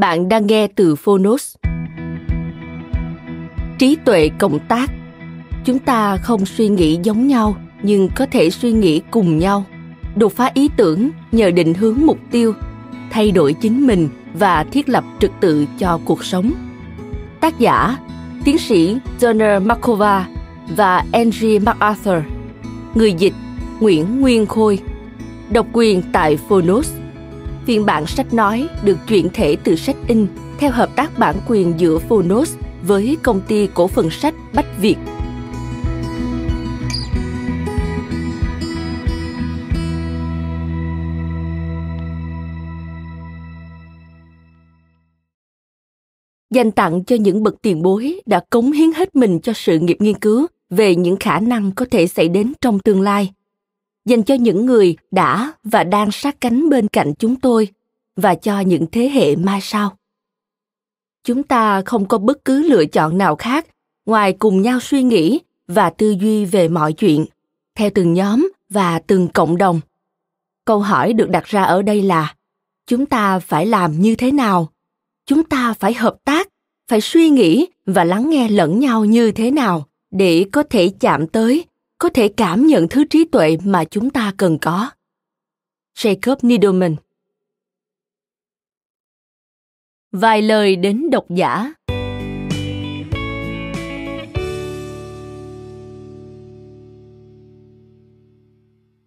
Bạn đang nghe từ Phonos. Trí tuệ cộng tác. Chúng ta không suy nghĩ giống nhau nhưng có thể suy nghĩ cùng nhau. Đột phá ý tưởng nhờ định hướng mục tiêu, thay đổi chính mình và thiết lập trật tự cho cuộc sống. Tác giả: tiến sĩ Turner Markova và Angie MacArthur. Người dịch: Nguyễn Nguyên Khôi. Độc quyền tại Phonos. Phiên bản sách nói được chuyển thể từ sách in theo hợp tác bản quyền giữa Phonos với công ty cổ phần sách Bách Việt. Dành tặng cho những bậc tiền bối đã cống hiến hết mình cho sự nghiệp nghiên cứu về những khả năng có thể xảy đến trong tương lai dành cho những người đã và đang sát cánh bên cạnh chúng tôi và cho những thế hệ mai sau. Chúng ta không có bất cứ lựa chọn nào khác ngoài cùng nhau suy nghĩ và tư duy về mọi chuyện, theo từng nhóm và từng cộng đồng. Câu hỏi được đặt ra ở đây là, chúng ta phải làm như thế nào? Chúng ta phải hợp tác, phải suy nghĩ và lắng nghe lẫn nhau như thế nào để có thể chạm tới có thể cảm nhận thứ trí tuệ mà chúng ta cần có. Jacob Needleman Vài lời đến độc giả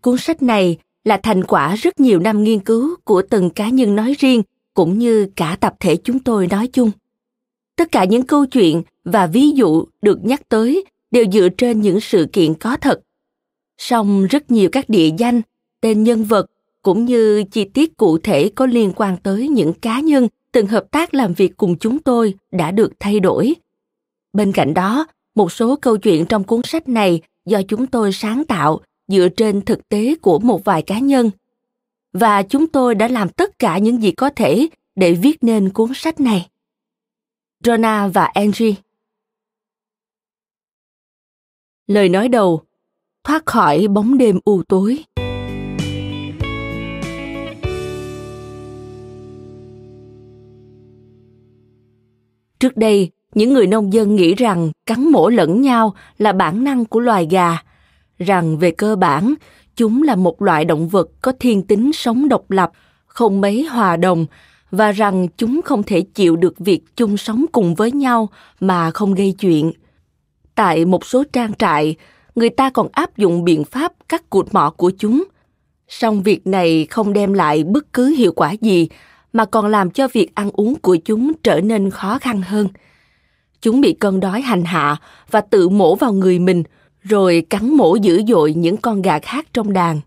Cuốn sách này là thành quả rất nhiều năm nghiên cứu của từng cá nhân nói riêng cũng như cả tập thể chúng tôi nói chung. Tất cả những câu chuyện và ví dụ được nhắc tới đều dựa trên những sự kiện có thật. Song rất nhiều các địa danh, tên nhân vật cũng như chi tiết cụ thể có liên quan tới những cá nhân từng hợp tác làm việc cùng chúng tôi đã được thay đổi. Bên cạnh đó, một số câu chuyện trong cuốn sách này do chúng tôi sáng tạo dựa trên thực tế của một vài cá nhân. Và chúng tôi đã làm tất cả những gì có thể để viết nên cuốn sách này. Rona và Angie Lời nói đầu Thoát khỏi bóng đêm u tối Trước đây, những người nông dân nghĩ rằng cắn mổ lẫn nhau là bản năng của loài gà, rằng về cơ bản, chúng là một loại động vật có thiên tính sống độc lập, không mấy hòa đồng và rằng chúng không thể chịu được việc chung sống cùng với nhau mà không gây chuyện. Tại một số trang trại, người ta còn áp dụng biện pháp cắt cụt mỏ của chúng. Song việc này không đem lại bất cứ hiệu quả gì mà còn làm cho việc ăn uống của chúng trở nên khó khăn hơn. Chúng bị cơn đói hành hạ và tự mổ vào người mình, rồi cắn mổ dữ dội những con gà khác trong đàn.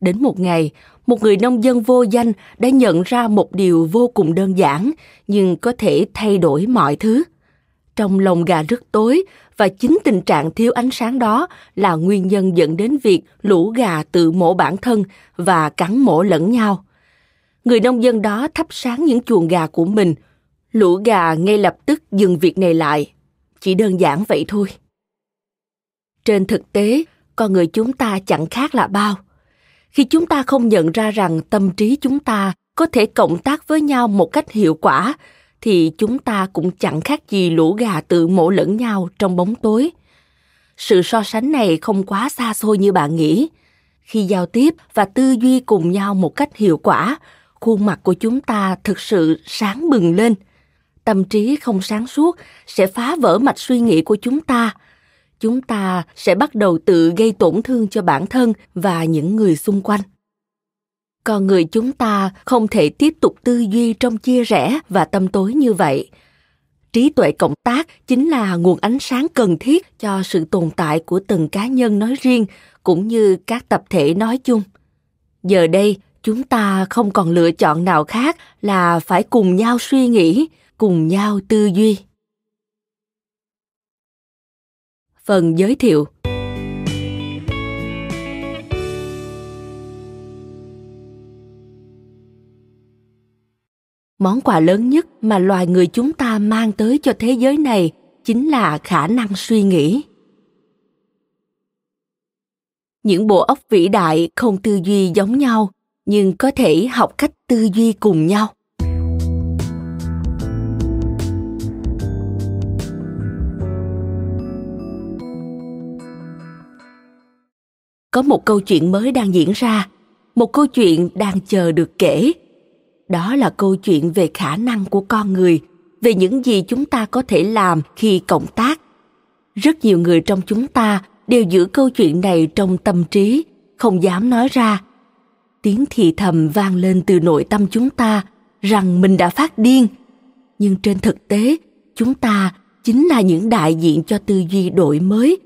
Đến một ngày, một người nông dân vô danh đã nhận ra một điều vô cùng đơn giản nhưng có thể thay đổi mọi thứ trong lồng gà rất tối và chính tình trạng thiếu ánh sáng đó là nguyên nhân dẫn đến việc lũ gà tự mổ bản thân và cắn mổ lẫn nhau. Người nông dân đó thắp sáng những chuồng gà của mình. Lũ gà ngay lập tức dừng việc này lại. Chỉ đơn giản vậy thôi. Trên thực tế, con người chúng ta chẳng khác là bao. Khi chúng ta không nhận ra rằng tâm trí chúng ta có thể cộng tác với nhau một cách hiệu quả thì chúng ta cũng chẳng khác gì lũ gà tự mổ lẫn nhau trong bóng tối. sự so sánh này không quá xa xôi như bạn nghĩ. Khi giao tiếp và tư duy cùng nhau một cách hiệu quả, khuôn mặt của chúng ta thực sự sáng bừng lên. Tâm trí không sáng suốt sẽ phá vỡ mạch suy nghĩ của chúng ta. Chúng ta sẽ bắt đầu tự gây tổn thương cho bản thân và những người xung quanh con người chúng ta không thể tiếp tục tư duy trong chia rẽ và tâm tối như vậy. Trí tuệ cộng tác chính là nguồn ánh sáng cần thiết cho sự tồn tại của từng cá nhân nói riêng cũng như các tập thể nói chung. Giờ đây, chúng ta không còn lựa chọn nào khác là phải cùng nhau suy nghĩ, cùng nhau tư duy. Phần giới thiệu. Món quà lớn nhất mà loài người chúng ta mang tới cho thế giới này chính là khả năng suy nghĩ. Những bộ óc vĩ đại không tư duy giống nhau, nhưng có thể học cách tư duy cùng nhau. Có một câu chuyện mới đang diễn ra, một câu chuyện đang chờ được kể đó là câu chuyện về khả năng của con người, về những gì chúng ta có thể làm khi cộng tác. Rất nhiều người trong chúng ta đều giữ câu chuyện này trong tâm trí, không dám nói ra. Tiếng thì thầm vang lên từ nội tâm chúng ta rằng mình đã phát điên. Nhưng trên thực tế, chúng ta chính là những đại diện cho tư duy đổi mới,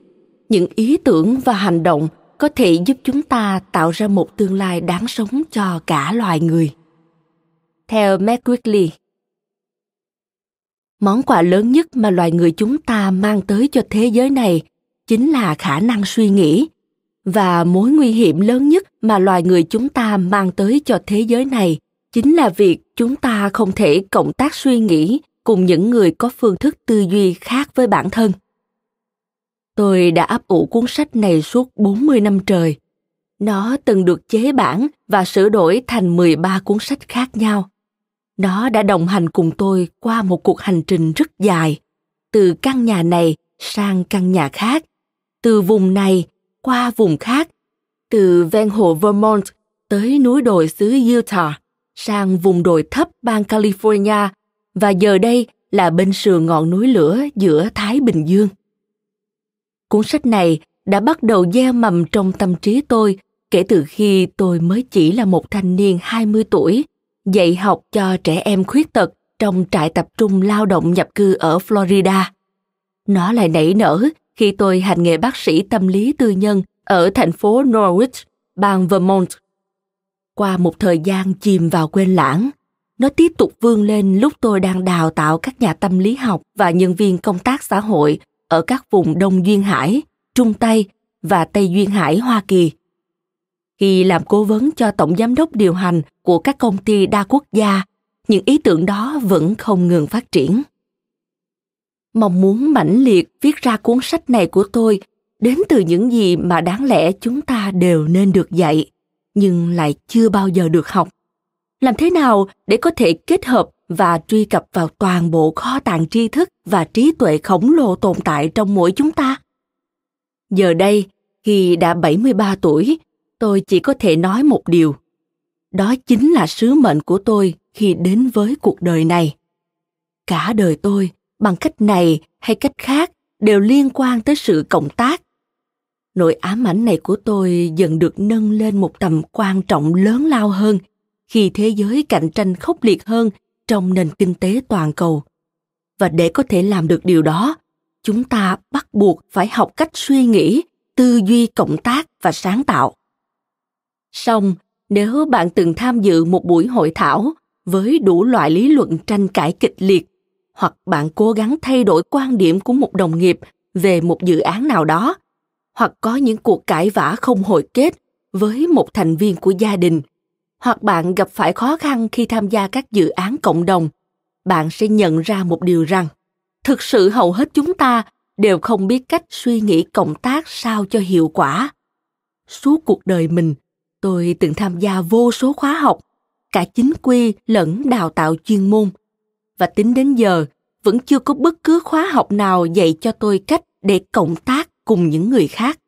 những ý tưởng và hành động có thể giúp chúng ta tạo ra một tương lai đáng sống cho cả loài người theo Matt Quigley. Món quà lớn nhất mà loài người chúng ta mang tới cho thế giới này chính là khả năng suy nghĩ và mối nguy hiểm lớn nhất mà loài người chúng ta mang tới cho thế giới này chính là việc chúng ta không thể cộng tác suy nghĩ cùng những người có phương thức tư duy khác với bản thân. Tôi đã ấp ủ cuốn sách này suốt 40 năm trời. Nó từng được chế bản và sửa đổi thành 13 cuốn sách khác nhau. Nó đã đồng hành cùng tôi qua một cuộc hành trình rất dài, từ căn nhà này sang căn nhà khác, từ vùng này qua vùng khác, từ ven hồ Vermont tới núi đồi xứ Utah, sang vùng đồi thấp bang California và giờ đây là bên sườn ngọn núi lửa giữa Thái Bình Dương. Cuốn sách này đã bắt đầu gieo mầm trong tâm trí tôi kể từ khi tôi mới chỉ là một thanh niên 20 tuổi dạy học cho trẻ em khuyết tật trong trại tập trung lao động nhập cư ở Florida. Nó lại nảy nở khi tôi hành nghề bác sĩ tâm lý tư nhân ở thành phố Norwich, bang Vermont. Qua một thời gian chìm vào quên lãng, nó tiếp tục vươn lên lúc tôi đang đào tạo các nhà tâm lý học và nhân viên công tác xã hội ở các vùng Đông Duyên Hải, Trung Tây và Tây Duyên Hải Hoa Kỳ khi làm cố vấn cho tổng giám đốc điều hành của các công ty đa quốc gia những ý tưởng đó vẫn không ngừng phát triển mong muốn mãnh liệt viết ra cuốn sách này của tôi đến từ những gì mà đáng lẽ chúng ta đều nên được dạy nhưng lại chưa bao giờ được học làm thế nào để có thể kết hợp và truy cập vào toàn bộ kho tàng tri thức và trí tuệ khổng lồ tồn tại trong mỗi chúng ta? Giờ đây, khi đã 73 tuổi, tôi chỉ có thể nói một điều. Đó chính là sứ mệnh của tôi khi đến với cuộc đời này. Cả đời tôi, bằng cách này hay cách khác, đều liên quan tới sự cộng tác. Nỗi ám ảnh này của tôi dần được nâng lên một tầm quan trọng lớn lao hơn khi thế giới cạnh tranh khốc liệt hơn trong nền kinh tế toàn cầu. Và để có thể làm được điều đó, chúng ta bắt buộc phải học cách suy nghĩ, tư duy cộng tác và sáng tạo. Song, nếu bạn từng tham dự một buổi hội thảo với đủ loại lý luận tranh cãi kịch liệt, hoặc bạn cố gắng thay đổi quan điểm của một đồng nghiệp về một dự án nào đó, hoặc có những cuộc cãi vã không hồi kết với một thành viên của gia đình, hoặc bạn gặp phải khó khăn khi tham gia các dự án cộng đồng, bạn sẽ nhận ra một điều rằng, thực sự hầu hết chúng ta đều không biết cách suy nghĩ cộng tác sao cho hiệu quả. Suốt cuộc đời mình, Tôi từng tham gia vô số khóa học, cả chính quy lẫn đào tạo chuyên môn. Và tính đến giờ, vẫn chưa có bất cứ khóa học nào dạy cho tôi cách để cộng tác cùng những người khác.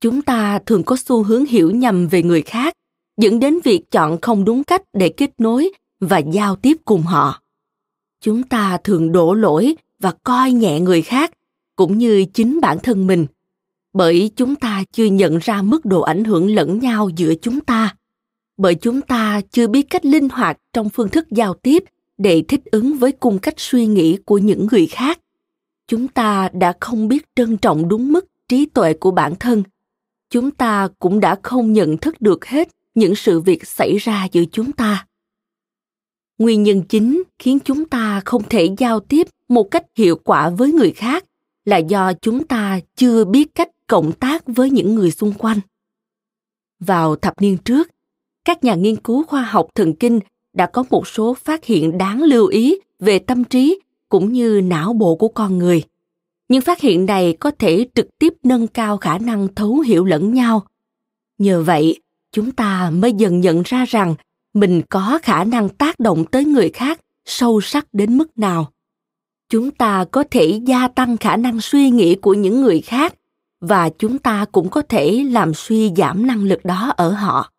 Chúng ta thường có xu hướng hiểu nhầm về người khác dẫn đến việc chọn không đúng cách để kết nối và giao tiếp cùng họ. Chúng ta thường đổ lỗi và coi nhẹ người khác cũng như chính bản thân mình bởi chúng ta chưa nhận ra mức độ ảnh hưởng lẫn nhau giữa chúng ta. Bởi chúng ta chưa biết cách linh hoạt trong phương thức giao tiếp để thích ứng với cung cách suy nghĩ của những người khác. Chúng ta đã không biết trân trọng đúng mức trí tuệ của bản thân. Chúng ta cũng đã không nhận thức được hết những sự việc xảy ra giữa chúng ta. Nguyên nhân chính khiến chúng ta không thể giao tiếp một cách hiệu quả với người khác là do chúng ta chưa biết cách cộng tác với những người xung quanh. Vào thập niên trước, các nhà nghiên cứu khoa học thần kinh đã có một số phát hiện đáng lưu ý về tâm trí cũng như não bộ của con người. Những phát hiện này có thể trực tiếp nâng cao khả năng thấu hiểu lẫn nhau. Nhờ vậy, chúng ta mới dần nhận ra rằng mình có khả năng tác động tới người khác sâu sắc đến mức nào. Chúng ta có thể gia tăng khả năng suy nghĩ của những người khác và chúng ta cũng có thể làm suy giảm năng lực đó ở họ.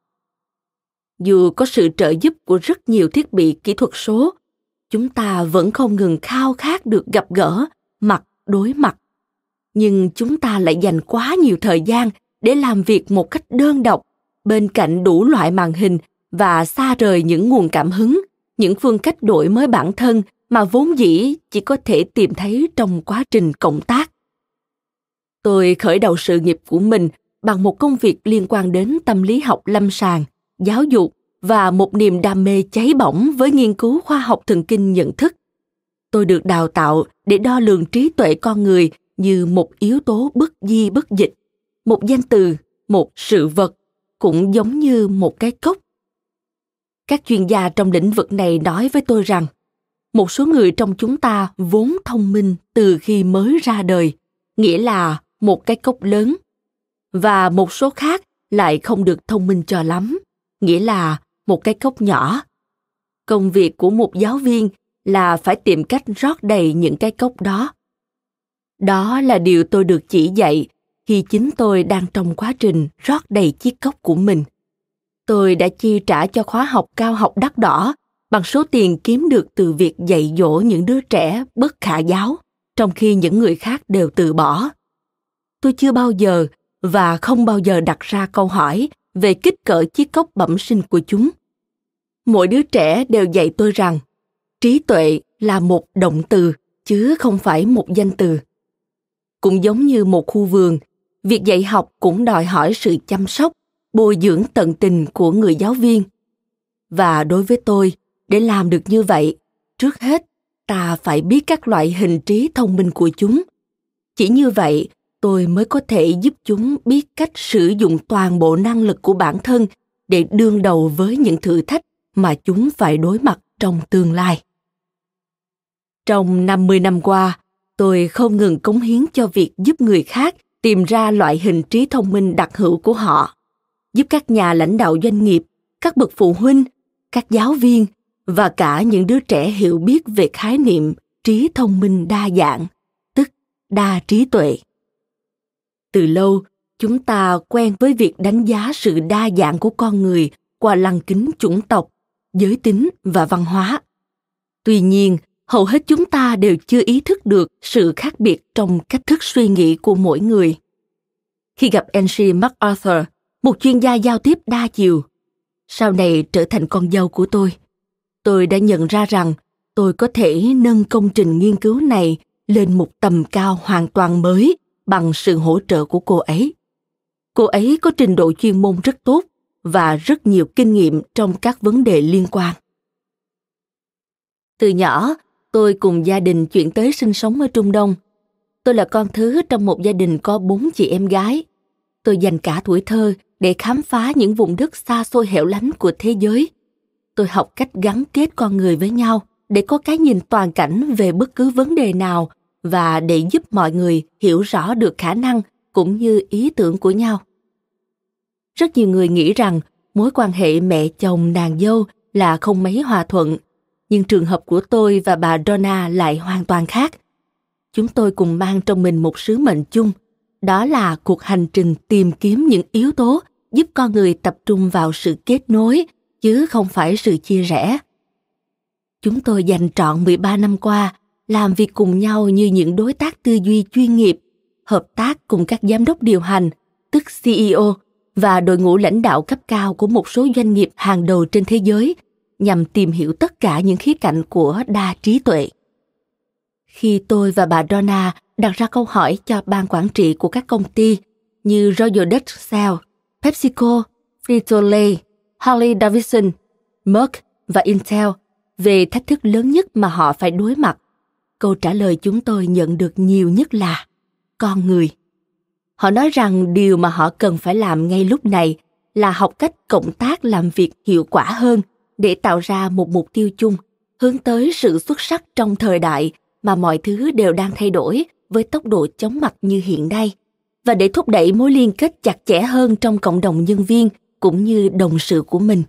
Dù có sự trợ giúp của rất nhiều thiết bị kỹ thuật số, chúng ta vẫn không ngừng khao khát được gặp gỡ, mặt, đối mặt. Nhưng chúng ta lại dành quá nhiều thời gian để làm việc một cách đơn độc, bên cạnh đủ loại màn hình và xa rời những nguồn cảm hứng, những phương cách đổi mới bản thân mà vốn dĩ chỉ có thể tìm thấy trong quá trình cộng tác tôi khởi đầu sự nghiệp của mình bằng một công việc liên quan đến tâm lý học lâm sàng, giáo dục và một niềm đam mê cháy bỏng với nghiên cứu khoa học thần kinh nhận thức. Tôi được đào tạo để đo lường trí tuệ con người như một yếu tố bất di bất dịch, một danh từ, một sự vật, cũng giống như một cái cốc. Các chuyên gia trong lĩnh vực này nói với tôi rằng, một số người trong chúng ta vốn thông minh từ khi mới ra đời, nghĩa là một cái cốc lớn. Và một số khác lại không được thông minh cho lắm, nghĩa là một cái cốc nhỏ. Công việc của một giáo viên là phải tìm cách rót đầy những cái cốc đó. Đó là điều tôi được chỉ dạy khi chính tôi đang trong quá trình rót đầy chiếc cốc của mình. Tôi đã chi trả cho khóa học cao học đắt đỏ bằng số tiền kiếm được từ việc dạy dỗ những đứa trẻ bất khả giáo, trong khi những người khác đều từ bỏ tôi chưa bao giờ và không bao giờ đặt ra câu hỏi về kích cỡ chiếc cốc bẩm sinh của chúng. Mỗi đứa trẻ đều dạy tôi rằng, trí tuệ là một động từ, chứ không phải một danh từ. Cũng giống như một khu vườn, việc dạy học cũng đòi hỏi sự chăm sóc, bồi dưỡng tận tình của người giáo viên. Và đối với tôi, để làm được như vậy, trước hết ta phải biết các loại hình trí thông minh của chúng. Chỉ như vậy tôi mới có thể giúp chúng biết cách sử dụng toàn bộ năng lực của bản thân để đương đầu với những thử thách mà chúng phải đối mặt trong tương lai. Trong 50 năm qua, tôi không ngừng cống hiến cho việc giúp người khác tìm ra loại hình trí thông minh đặc hữu của họ, giúp các nhà lãnh đạo doanh nghiệp, các bậc phụ huynh, các giáo viên và cả những đứa trẻ hiểu biết về khái niệm trí thông minh đa dạng, tức đa trí tuệ. Từ lâu, chúng ta quen với việc đánh giá sự đa dạng của con người qua lăng kính chủng tộc, giới tính và văn hóa. Tuy nhiên, hầu hết chúng ta đều chưa ý thức được sự khác biệt trong cách thức suy nghĩ của mỗi người. Khi gặp Angie MacArthur, một chuyên gia giao tiếp đa chiều, sau này trở thành con dâu của tôi, tôi đã nhận ra rằng tôi có thể nâng công trình nghiên cứu này lên một tầm cao hoàn toàn mới bằng sự hỗ trợ của cô ấy. Cô ấy có trình độ chuyên môn rất tốt và rất nhiều kinh nghiệm trong các vấn đề liên quan. Từ nhỏ, tôi cùng gia đình chuyển tới sinh sống ở Trung Đông. Tôi là con thứ trong một gia đình có bốn chị em gái. Tôi dành cả tuổi thơ để khám phá những vùng đất xa xôi hẻo lánh của thế giới. Tôi học cách gắn kết con người với nhau để có cái nhìn toàn cảnh về bất cứ vấn đề nào và để giúp mọi người hiểu rõ được khả năng cũng như ý tưởng của nhau rất nhiều người nghĩ rằng mối quan hệ mẹ chồng nàng dâu là không mấy hòa thuận, nhưng trường hợp của tôi và bà donna lại hoàn toàn khác chúng tôi cùng mang trong mình một sứ mệnh chung, đó là cuộc hành trình tìm kiếm những yếu tố giúp con người tập trung vào sự kết nối chứ không phải sự chia rẽ. Chúng tôi dành trọn 13 năm qua làm việc cùng nhau như những đối tác tư duy chuyên nghiệp, hợp tác cùng các giám đốc điều hành, tức CEO và đội ngũ lãnh đạo cấp cao của một số doanh nghiệp hàng đầu trên thế giới nhằm tìm hiểu tất cả những khía cạnh của đa trí tuệ. Khi tôi và bà Donna đặt ra câu hỏi cho ban quản trị của các công ty như Royal Dutch Shell, PepsiCo, Frito-Lay, Harley Davidson, Merck và Intel về thách thức lớn nhất mà họ phải đối mặt. Câu trả lời chúng tôi nhận được nhiều nhất là con người. Họ nói rằng điều mà họ cần phải làm ngay lúc này là học cách cộng tác làm việc hiệu quả hơn để tạo ra một mục tiêu chung hướng tới sự xuất sắc trong thời đại mà mọi thứ đều đang thay đổi với tốc độ chóng mặt như hiện nay và để thúc đẩy mối liên kết chặt chẽ hơn trong cộng đồng nhân viên cũng như đồng sự của mình.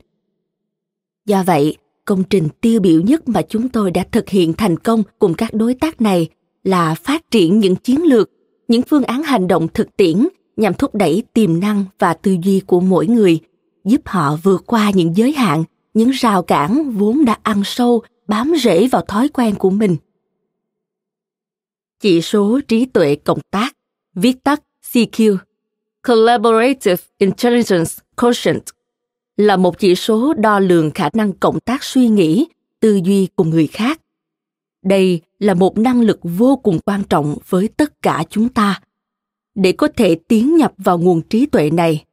Do vậy, công trình tiêu biểu nhất mà chúng tôi đã thực hiện thành công cùng các đối tác này là phát triển những chiến lược, những phương án hành động thực tiễn nhằm thúc đẩy tiềm năng và tư duy của mỗi người, giúp họ vượt qua những giới hạn, những rào cản vốn đã ăn sâu, bám rễ vào thói quen của mình. Chỉ số trí tuệ cộng tác, viết tắt CQ, Collaborative Intelligence Quotient, là một chỉ số đo lường khả năng cộng tác suy nghĩ, tư duy cùng người khác. Đây là một năng lực vô cùng quan trọng với tất cả chúng ta. Để có thể tiến nhập vào nguồn trí tuệ này,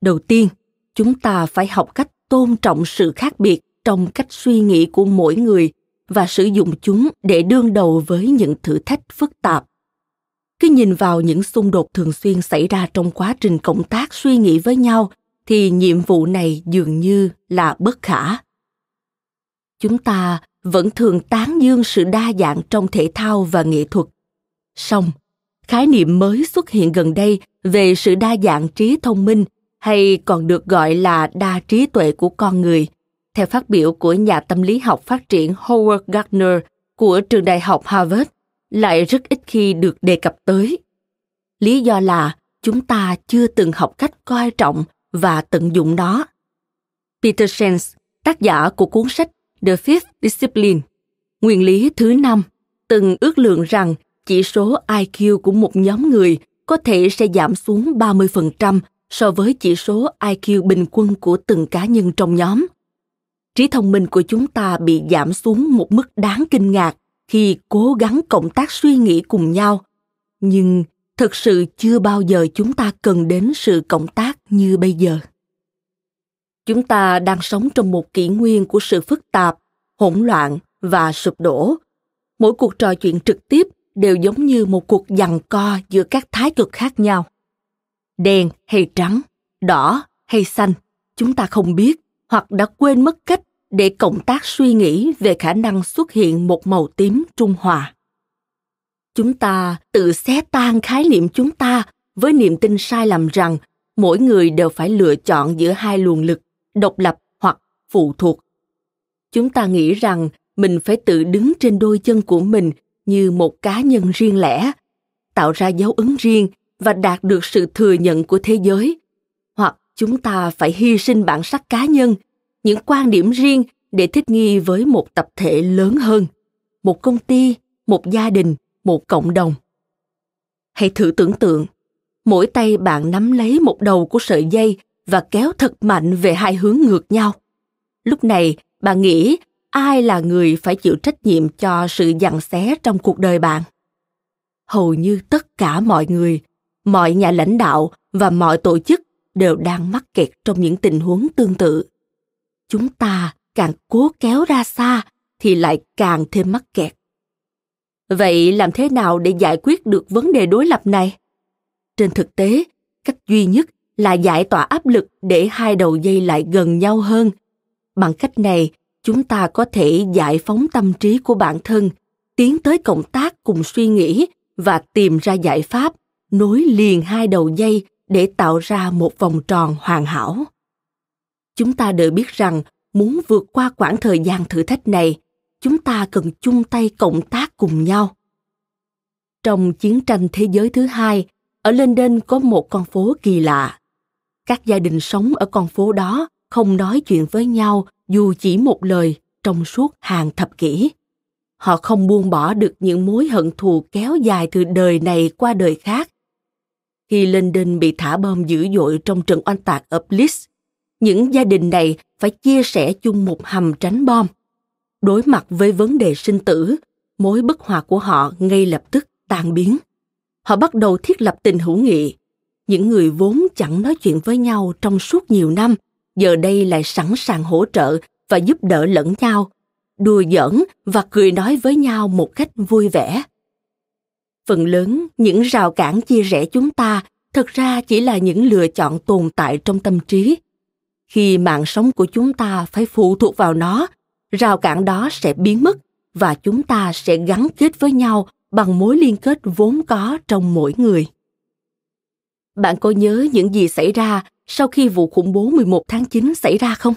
đầu tiên, chúng ta phải học cách tôn trọng sự khác biệt trong cách suy nghĩ của mỗi người và sử dụng chúng để đương đầu với những thử thách phức tạp cứ nhìn vào những xung đột thường xuyên xảy ra trong quá trình cộng tác suy nghĩ với nhau thì nhiệm vụ này dường như là bất khả chúng ta vẫn thường tán dương sự đa dạng trong thể thao và nghệ thuật song khái niệm mới xuất hiện gần đây về sự đa dạng trí thông minh hay còn được gọi là đa trí tuệ của con người theo phát biểu của nhà tâm lý học phát triển Howard Gardner của trường đại học Harvard, lại rất ít khi được đề cập tới. Lý do là chúng ta chưa từng học cách coi trọng và tận dụng nó. Peter Shenz, tác giả của cuốn sách The Fifth Discipline, nguyên lý thứ năm, từng ước lượng rằng chỉ số IQ của một nhóm người có thể sẽ giảm xuống 30% so với chỉ số IQ bình quân của từng cá nhân trong nhóm – trí thông minh của chúng ta bị giảm xuống một mức đáng kinh ngạc khi cố gắng cộng tác suy nghĩ cùng nhau nhưng thực sự chưa bao giờ chúng ta cần đến sự cộng tác như bây giờ. Chúng ta đang sống trong một kỷ nguyên của sự phức tạp, hỗn loạn và sụp đổ. Mỗi cuộc trò chuyện trực tiếp đều giống như một cuộc giằng co giữa các thái cực khác nhau. Đen hay trắng, đỏ hay xanh, chúng ta không biết hoặc đã quên mất cách để cộng tác suy nghĩ về khả năng xuất hiện một màu tím trung hòa chúng ta, tự xé tan khái niệm chúng ta với niềm tin sai lầm rằng mỗi người đều phải lựa chọn giữa hai luồng lực, độc lập hoặc phụ thuộc. Chúng ta nghĩ rằng mình phải tự đứng trên đôi chân của mình như một cá nhân riêng lẻ, tạo ra dấu ấn riêng và đạt được sự thừa nhận của thế giới. Hoặc chúng ta phải hy sinh bản sắc cá nhân, những quan điểm riêng để thích nghi với một tập thể lớn hơn, một công ty, một gia đình một cộng đồng. Hãy thử tưởng tượng, mỗi tay bạn nắm lấy một đầu của sợi dây và kéo thật mạnh về hai hướng ngược nhau. Lúc này, bạn nghĩ ai là người phải chịu trách nhiệm cho sự giằng xé trong cuộc đời bạn? Hầu như tất cả mọi người, mọi nhà lãnh đạo và mọi tổ chức đều đang mắc kẹt trong những tình huống tương tự. Chúng ta càng cố kéo ra xa thì lại càng thêm mắc kẹt vậy làm thế nào để giải quyết được vấn đề đối lập này? Trên thực tế, cách duy nhất là giải tỏa áp lực để hai đầu dây lại gần nhau hơn. Bằng cách này, chúng ta có thể giải phóng tâm trí của bản thân, tiến tới cộng tác cùng suy nghĩ và tìm ra giải pháp nối liền hai đầu dây để tạo ra một vòng tròn hoàn hảo. Chúng ta đều biết rằng muốn vượt qua quãng thời gian thử thách này chúng ta cần chung tay cộng tác cùng nhau trong chiến tranh thế giới thứ hai ở London có một con phố kỳ lạ. Các gia đình sống ở con phố đó không nói chuyện với nhau dù chỉ một lời trong suốt hàng thập kỷ. Họ không buông bỏ được những mối hận thù kéo dài từ đời này qua đời khác. Khi London bị thả bom dữ dội trong trận oanh tạc ở Blitz, những gia đình này phải chia sẻ chung một hầm tránh bom. Đối mặt với vấn đề sinh tử, mối bất hòa của họ ngay lập tức tan biến. Họ bắt đầu thiết lập tình hữu nghị. Những người vốn chẳng nói chuyện với nhau trong suốt nhiều năm, giờ đây lại sẵn sàng hỗ trợ và giúp đỡ lẫn nhau, đùa giỡn và cười nói với nhau một cách vui vẻ. Phần lớn những rào cản chia rẽ chúng ta thực ra chỉ là những lựa chọn tồn tại trong tâm trí khi mạng sống của chúng ta phải phụ thuộc vào nó rào cản đó sẽ biến mất và chúng ta sẽ gắn kết với nhau bằng mối liên kết vốn có trong mỗi người. Bạn có nhớ những gì xảy ra sau khi vụ khủng bố 11 tháng 9 xảy ra không?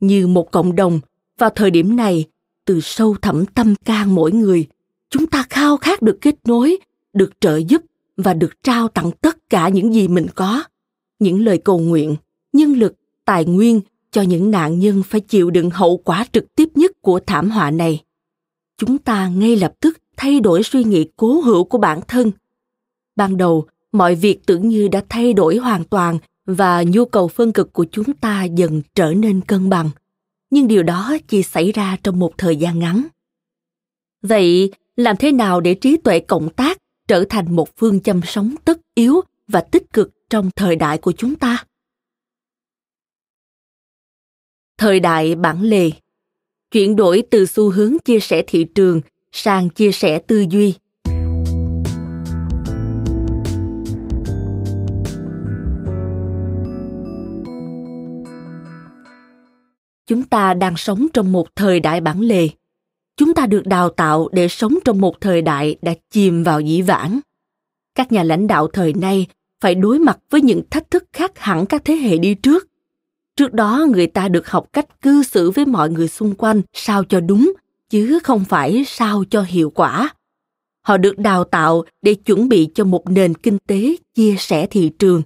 Như một cộng đồng, vào thời điểm này, từ sâu thẳm tâm can mỗi người, chúng ta khao khát được kết nối, được trợ giúp và được trao tặng tất cả những gì mình có. Những lời cầu nguyện, nhân lực, tài nguyên cho những nạn nhân phải chịu đựng hậu quả trực tiếp nhất của thảm họa này. Chúng ta ngay lập tức thay đổi suy nghĩ cố hữu của bản thân. Ban đầu, mọi việc tưởng như đã thay đổi hoàn toàn và nhu cầu phân cực của chúng ta dần trở nên cân bằng. Nhưng điều đó chỉ xảy ra trong một thời gian ngắn. Vậy, làm thế nào để trí tuệ cộng tác trở thành một phương châm sống tất yếu và tích cực trong thời đại của chúng ta? Thời đại bản lề. Chuyển đổi từ xu hướng chia sẻ thị trường sang chia sẻ tư duy. Chúng ta đang sống trong một thời đại bản lề. Chúng ta được đào tạo để sống trong một thời đại đã chìm vào dĩ vãng. Các nhà lãnh đạo thời nay phải đối mặt với những thách thức khác hẳn các thế hệ đi trước trước đó, người ta được học cách cư xử với mọi người xung quanh, sao cho đúng, chứ không phải sao cho hiệu quả. Họ được đào tạo để chuẩn bị cho một nền kinh tế chia sẻ thị trường.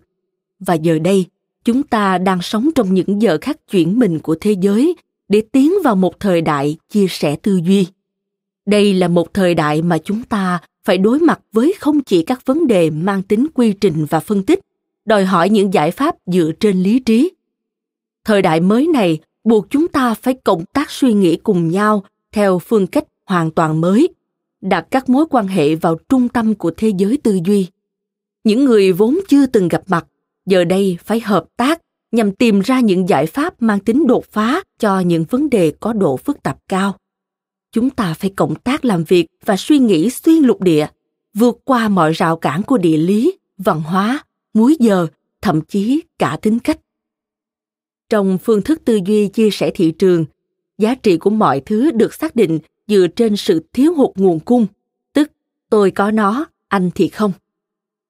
Và giờ đây, chúng ta đang sống trong những giờ khắc chuyển mình của thế giới để tiến vào một thời đại chia sẻ tư duy. Đây là một thời đại mà chúng ta phải đối mặt với không chỉ các vấn đề mang tính quy trình và phân tích, đòi hỏi những giải pháp dựa trên lý trí thời đại mới này, buộc chúng ta phải cộng tác suy nghĩ cùng nhau theo phương cách hoàn toàn mới, đặt các mối quan hệ vào trung tâm của thế giới tư duy. Những người vốn chưa từng gặp mặt, giờ đây phải hợp tác nhằm tìm ra những giải pháp mang tính đột phá cho những vấn đề có độ phức tạp cao. Chúng ta phải cộng tác làm việc và suy nghĩ xuyên lục địa, vượt qua mọi rào cản của địa lý, văn hóa, múi giờ, thậm chí cả tính cách trong phương thức tư duy chia sẻ thị trường. Giá trị của mọi thứ được xác định dựa trên sự thiếu hụt nguồn cung, tức tôi có nó, anh thì không.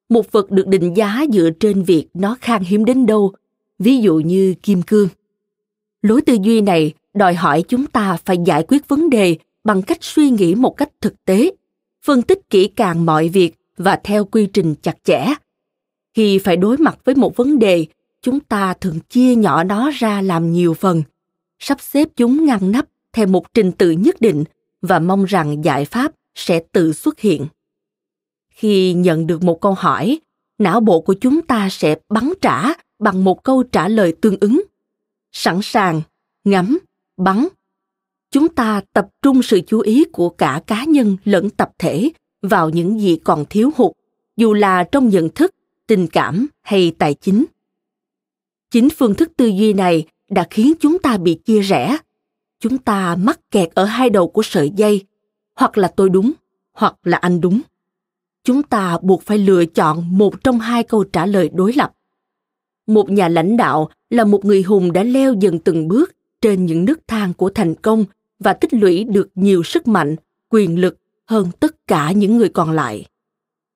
Một vật được định giá dựa trên việc nó khan hiếm đến đâu, ví dụ như kim cương. Lối tư duy này đòi hỏi chúng ta phải giải quyết vấn đề bằng cách suy nghĩ một cách thực tế, phân tích kỹ càng mọi việc và theo quy trình chặt chẽ. Khi phải đối mặt với một vấn đề chúng ta thường chia nhỏ nó ra làm nhiều phần. Sắp xếp chúng ngăn nắp theo một trình tự nhất định và mong rằng giải pháp sẽ tự xuất hiện. Khi nhận được một câu hỏi, não bộ của chúng ta sẽ bắn trả bằng một câu trả lời tương ứng. Sẵn sàng, ngắm, bắn. Chúng ta tập trung sự chú ý của cả cá nhân lẫn tập thể vào những gì còn thiếu hụt, dù là trong nhận thức, tình cảm hay tài chính chính phương thức tư duy này đã khiến chúng ta bị chia rẽ. Chúng ta mắc kẹt ở hai đầu của sợi dây, hoặc là tôi đúng, hoặc là anh đúng. Chúng ta buộc phải lựa chọn một trong hai câu trả lời đối lập. Một nhà lãnh đạo là một người hùng đã leo dần từng bước trên những nước thang của thành công và tích lũy được nhiều sức mạnh, quyền lực hơn tất cả những người còn lại.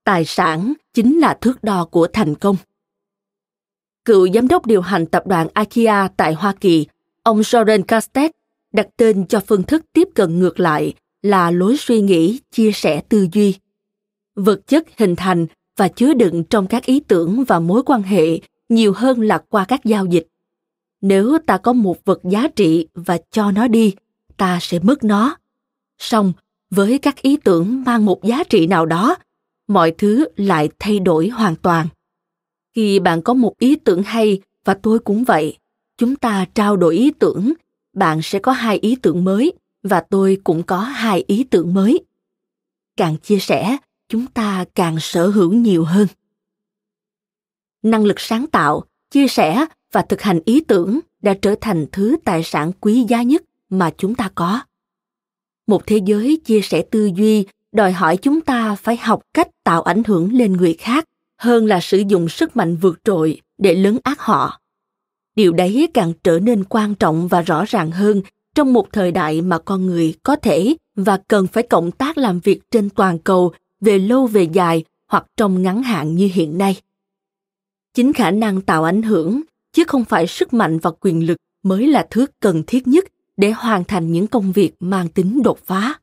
Tài sản chính là thước đo của thành công cựu giám đốc điều hành tập đoàn IKEA tại Hoa Kỳ, ông Jordan Castex đặt tên cho phương thức tiếp cận ngược lại là lối suy nghĩ chia sẻ tư duy. Vật chất hình thành và chứa đựng trong các ý tưởng và mối quan hệ nhiều hơn là qua các giao dịch. Nếu ta có một vật giá trị và cho nó đi ta sẽ mất nó. Song với các ý tưởng mang một giá trị nào đó mọi thứ lại thay đổi hoàn toàn khi bạn có một ý tưởng hay, và tôi cũng vậy, chúng ta trao đổi ý tưởng, bạn sẽ có hai ý tưởng mới, và tôi cũng có hai ý tưởng mới. Càng chia sẻ, chúng ta càng sở hữu nhiều hơn. Năng lực sáng tạo, chia sẻ, và thực hành ý tưởng đã trở thành thứ tài sản quý giá nhất mà chúng ta có. Một thế giới chia sẻ tư duy đòi hỏi chúng ta phải học cách tạo ảnh hưởng lên người khác hơn là sử dụng sức mạnh vượt trội để lấn át họ. Điều đấy càng trở nên quan trọng và rõ ràng hơn trong một thời đại mà con người có thể và cần phải cộng tác làm việc trên toàn cầu về lâu về dài hoặc trong ngắn hạn như hiện nay. Chính khả năng tạo ảnh hưởng, chứ không phải sức mạnh và quyền lực, mới là thứ cần thiết nhất để hoàn thành những công việc mang tính đột phá.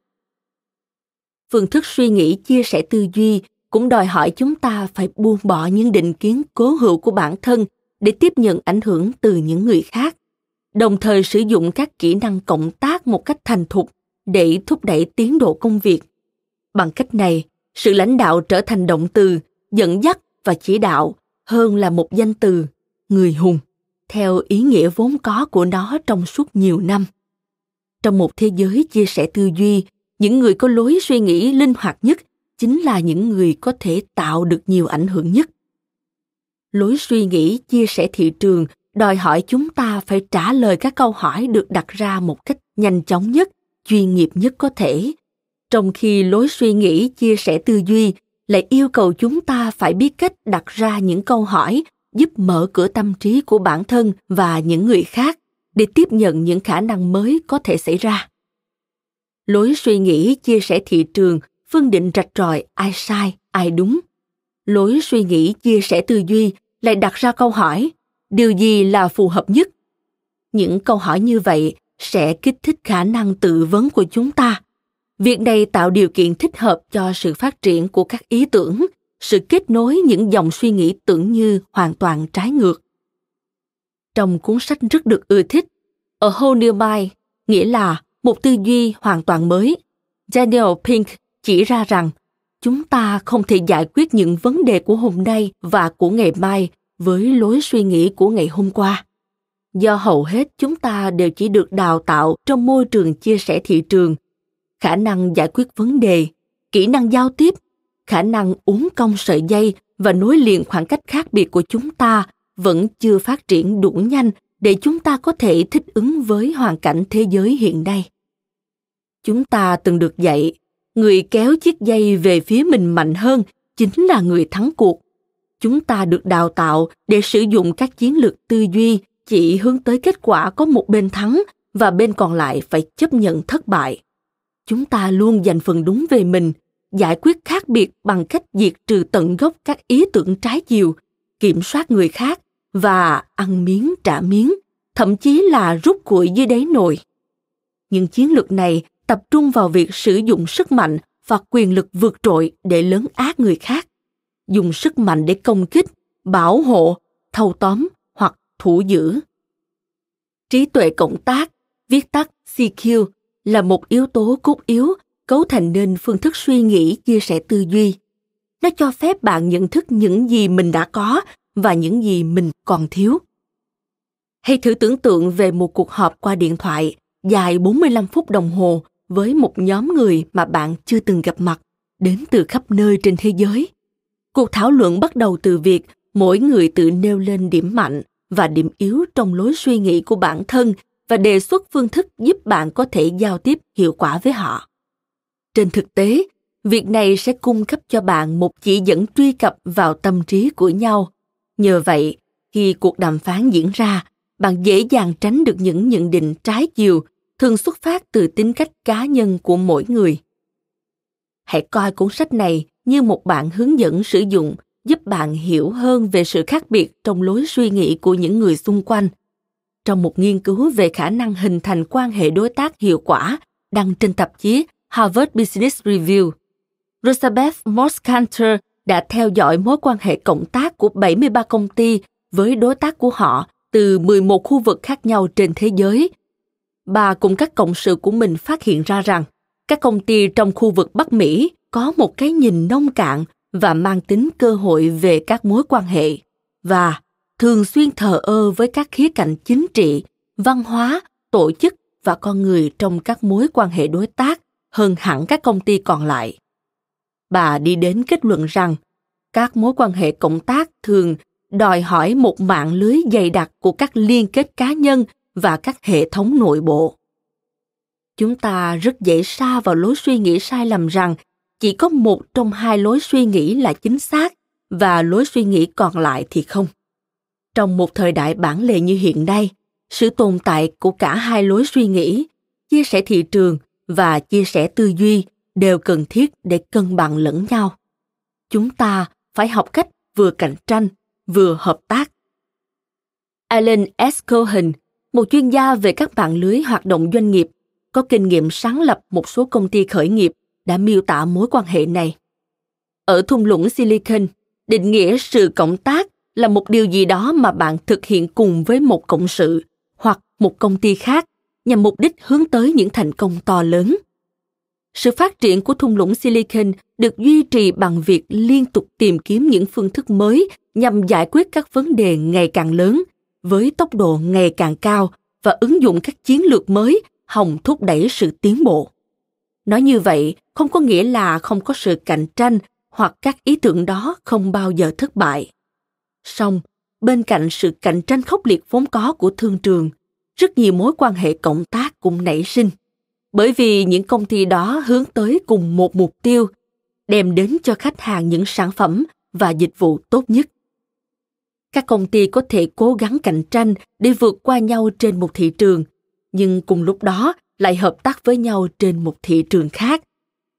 Phương thức suy nghĩ chia sẻ tư duy cũng đòi hỏi chúng ta phải buông bỏ những định kiến cố hữu của bản thân để tiếp nhận ảnh hưởng từ những người khác, đồng thời sử dụng các kỹ năng cộng tác một cách thành thục để thúc đẩy tiến độ công việc. Bằng cách này, sự lãnh đạo trở thành động từ, dẫn dắt và chỉ đạo hơn là một danh từ, người hùng, theo ý nghĩa vốn có của nó trong suốt nhiều năm. Trong một thế giới chia sẻ tư duy, những người có lối suy nghĩ linh hoạt nhất chính là những người có thể tạo được nhiều ảnh hưởng nhất. Lối suy nghĩ chia sẻ thị trường, đòi hỏi chúng ta phải trả lời các câu hỏi được đặt ra một cách nhanh chóng nhất, chuyên nghiệp nhất có thể. Trong khi lối suy nghĩ chia sẻ tư duy lại yêu cầu chúng ta phải biết cách đặt ra những câu hỏi, giúp mở cửa tâm trí của bản thân và những người khác để tiếp nhận những khả năng mới có thể xảy ra. Lối suy nghĩ chia sẻ thị trường phân định rạch ròi ai sai ai đúng. Lối suy nghĩ chia sẻ tư duy lại đặt ra câu hỏi điều gì là phù hợp nhất? Những câu hỏi như vậy sẽ kích thích khả năng tự vấn của chúng ta. Việc này tạo điều kiện thích hợp cho sự phát triển của các ý tưởng sự kết nối những dòng suy nghĩ tưởng như hoàn toàn trái ngược. Trong cuốn sách rất được ưa thích A Whole New Mind, nghĩa là một tư duy hoàn toàn mới. Daniel Pink chỉ ra rằng chúng ta không thể giải quyết những vấn đề của hôm nay và của ngày mai với lối suy nghĩ của ngày hôm qua. Do hầu hết chúng ta đều chỉ được đào tạo trong môi trường chia sẻ thị trường, khả năng giải quyết vấn đề, kỹ năng giao tiếp, khả năng uống cong sợi dây và nối liền khoảng cách khác biệt của chúng ta vẫn chưa phát triển đủ nhanh để chúng ta có thể thích ứng với hoàn cảnh thế giới hiện nay. Chúng ta từng được dạy người kéo chiếc dây về phía mình mạnh hơn chính là người thắng cuộc. Chúng ta được đào tạo để sử dụng các chiến lược tư duy chỉ hướng tới kết quả có một bên thắng và bên còn lại phải chấp nhận thất bại. Chúng ta luôn dành phần đúng về mình, giải quyết khác biệt bằng cách diệt trừ tận gốc các ý tưởng trái chiều, kiểm soát người khác và ăn miếng trả miếng, thậm chí là rút củi dưới đáy nồi. Những chiến lược này tập trung vào việc sử dụng sức mạnh và quyền lực vượt trội để lớn ác người khác. Dùng sức mạnh để công kích, bảo hộ, thâu tóm hoặc thủ giữ. Trí tuệ cộng tác, viết tắt cq là một yếu tố cốt yếu, cấu thành nên phương thức suy nghĩ, chia sẻ tư duy. Nó cho phép bạn nhận thức những gì mình đã có và những gì mình còn thiếu. Hãy thử tưởng tượng về một cuộc họp qua điện thoại dài 45 phút đồng hồ với một nhóm người mà bạn chưa từng gặp mặt, đến từ khắp nơi trên thế giới. Cuộc thảo luận bắt đầu từ việc mỗi người tự nêu lên điểm mạnh và điểm yếu trong lối suy nghĩ của bản thân và đề xuất phương thức giúp bạn có thể giao tiếp hiệu quả với họ. Trên thực tế, việc này sẽ cung cấp cho bạn một chỉ dẫn truy cập vào tâm trí của nhau. Nhờ vậy, khi cuộc đàm phán diễn ra, bạn dễ dàng tránh được những nhận định trái chiều thường xuất phát từ tính cách cá nhân của mỗi người hãy coi cuốn sách này như một bạn hướng dẫn sử dụng, giúp bạn hiểu hơn về sự khác biệt trong lối suy nghĩ của những người xung quanh trong một nghiên cứu về khả năng hình thành quan hệ đối tác hiệu quả, đăng trên tạp chí Harvard Business Review. Rosabeth Moskanter đã theo dõi mối quan hệ cộng tác của 73 công ty với đối tác của họ từ 11 khu vực khác nhau trên thế giới. Bà cùng các cộng sự của mình phát hiện ra rằng các công ty trong khu vực Bắc Mỹ có một cái nhìn nông cạn và mang tính cơ hội về các mối quan hệ và thường xuyên thờ ơ với các khía cạnh chính trị, văn hóa, tổ chức và con người trong các mối quan hệ đối tác hơn hẳn các công ty còn lại. Bà đi đến kết luận rằng các mối quan hệ cộng tác thường đòi hỏi một mạng lưới dày đặc của các liên kết cá nhân và các hệ thống nội bộ. Chúng ta rất dễ xa vào lối suy nghĩ sai lầm rằng chỉ có một trong hai lối suy nghĩ là chính xác và lối suy nghĩ còn lại thì không. Trong một thời đại bản lề như hiện nay, sự tồn tại của cả hai lối suy nghĩ, chia sẻ thị trường và chia sẻ tư duy đều cần thiết để cân bằng lẫn nhau. Chúng ta phải học cách vừa cạnh tranh, vừa hợp tác. Alan s. Cohen một chuyên gia về các mạng lưới hoạt động doanh nghiệp có kinh nghiệm sáng lập một số công ty khởi nghiệp đã miêu tả mối quan hệ này. Ở thung lũng silicon, định nghĩa sự cộng tác là một điều gì đó mà bạn thực hiện cùng với một cộng sự hoặc một công ty khác nhằm mục đích hướng tới những thành công to lớn. Sự phát triển của thung lũng silicon được duy trì bằng việc liên tục tìm kiếm những phương thức mới nhằm giải quyết các vấn đề ngày càng lớn với tốc độ ngày càng cao và ứng dụng các chiến lược mới hòng thúc đẩy sự tiến bộ. Nói như vậy, không có nghĩa là không có sự cạnh tranh hoặc các ý tưởng đó không bao giờ thất bại. Song, bên cạnh sự cạnh tranh khốc liệt vốn có của thương trường, rất nhiều mối quan hệ cộng tác cũng nảy sinh. Bởi vì những công ty đó hướng tới cùng một mục tiêu, đem đến cho khách hàng những sản phẩm và dịch vụ tốt nhất các công ty có thể cố gắng cạnh tranh để vượt qua nhau trên một thị trường, nhưng cùng lúc đó lại hợp tác với nhau trên một thị trường khác.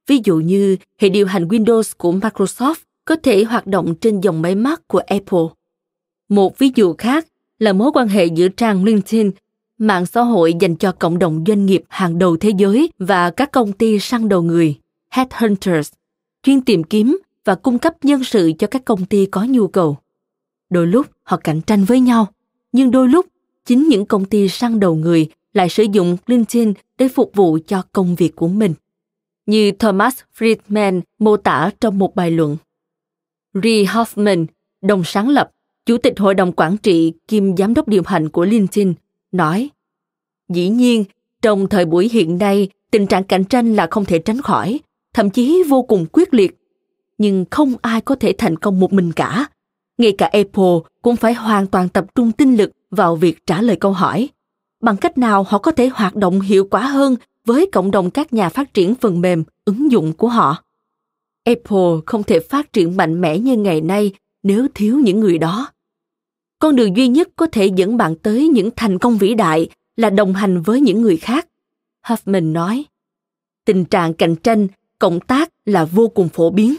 Ví dụ như hệ điều hành windows của microsoft có thể hoạt động trên dòng máy móc của apple. Một ví dụ khác là mối quan hệ giữa trang linkedin, mạng xã hội dành cho cộng đồng doanh nghiệp hàng đầu thế giới và các công ty săn đầu người, headhunters, chuyên tìm kiếm và cung cấp nhân sự cho các công ty có nhu cầu đôi lúc họ cạnh tranh với nhau nhưng đôi lúc chính những công ty săn đầu người lại sử dụng linkedin để phục vụ cho công việc của mình như thomas friedman mô tả trong một bài luận Ree Hoffman, đồng sáng lập, chủ tịch hội đồng quản trị kiêm giám đốc điều hành của LinkedIn, nói Dĩ nhiên, trong thời buổi hiện nay, tình trạng cạnh tranh là không thể tránh khỏi, thậm chí vô cùng quyết liệt. Nhưng không ai có thể thành công một mình cả. Ngay cả Apple cũng phải hoàn toàn tập trung tinh lực vào việc trả lời câu hỏi. Bằng cách nào họ có thể hoạt động hiệu quả hơn với cộng đồng các nhà phát triển phần mềm, ứng dụng của họ? Apple không thể phát triển mạnh mẽ như ngày nay nếu thiếu những người đó. Con đường duy nhất có thể dẫn bạn tới những thành công vĩ đại là đồng hành với những người khác. Huffman nói, tình trạng cạnh tranh, cộng tác là vô cùng phổ biến.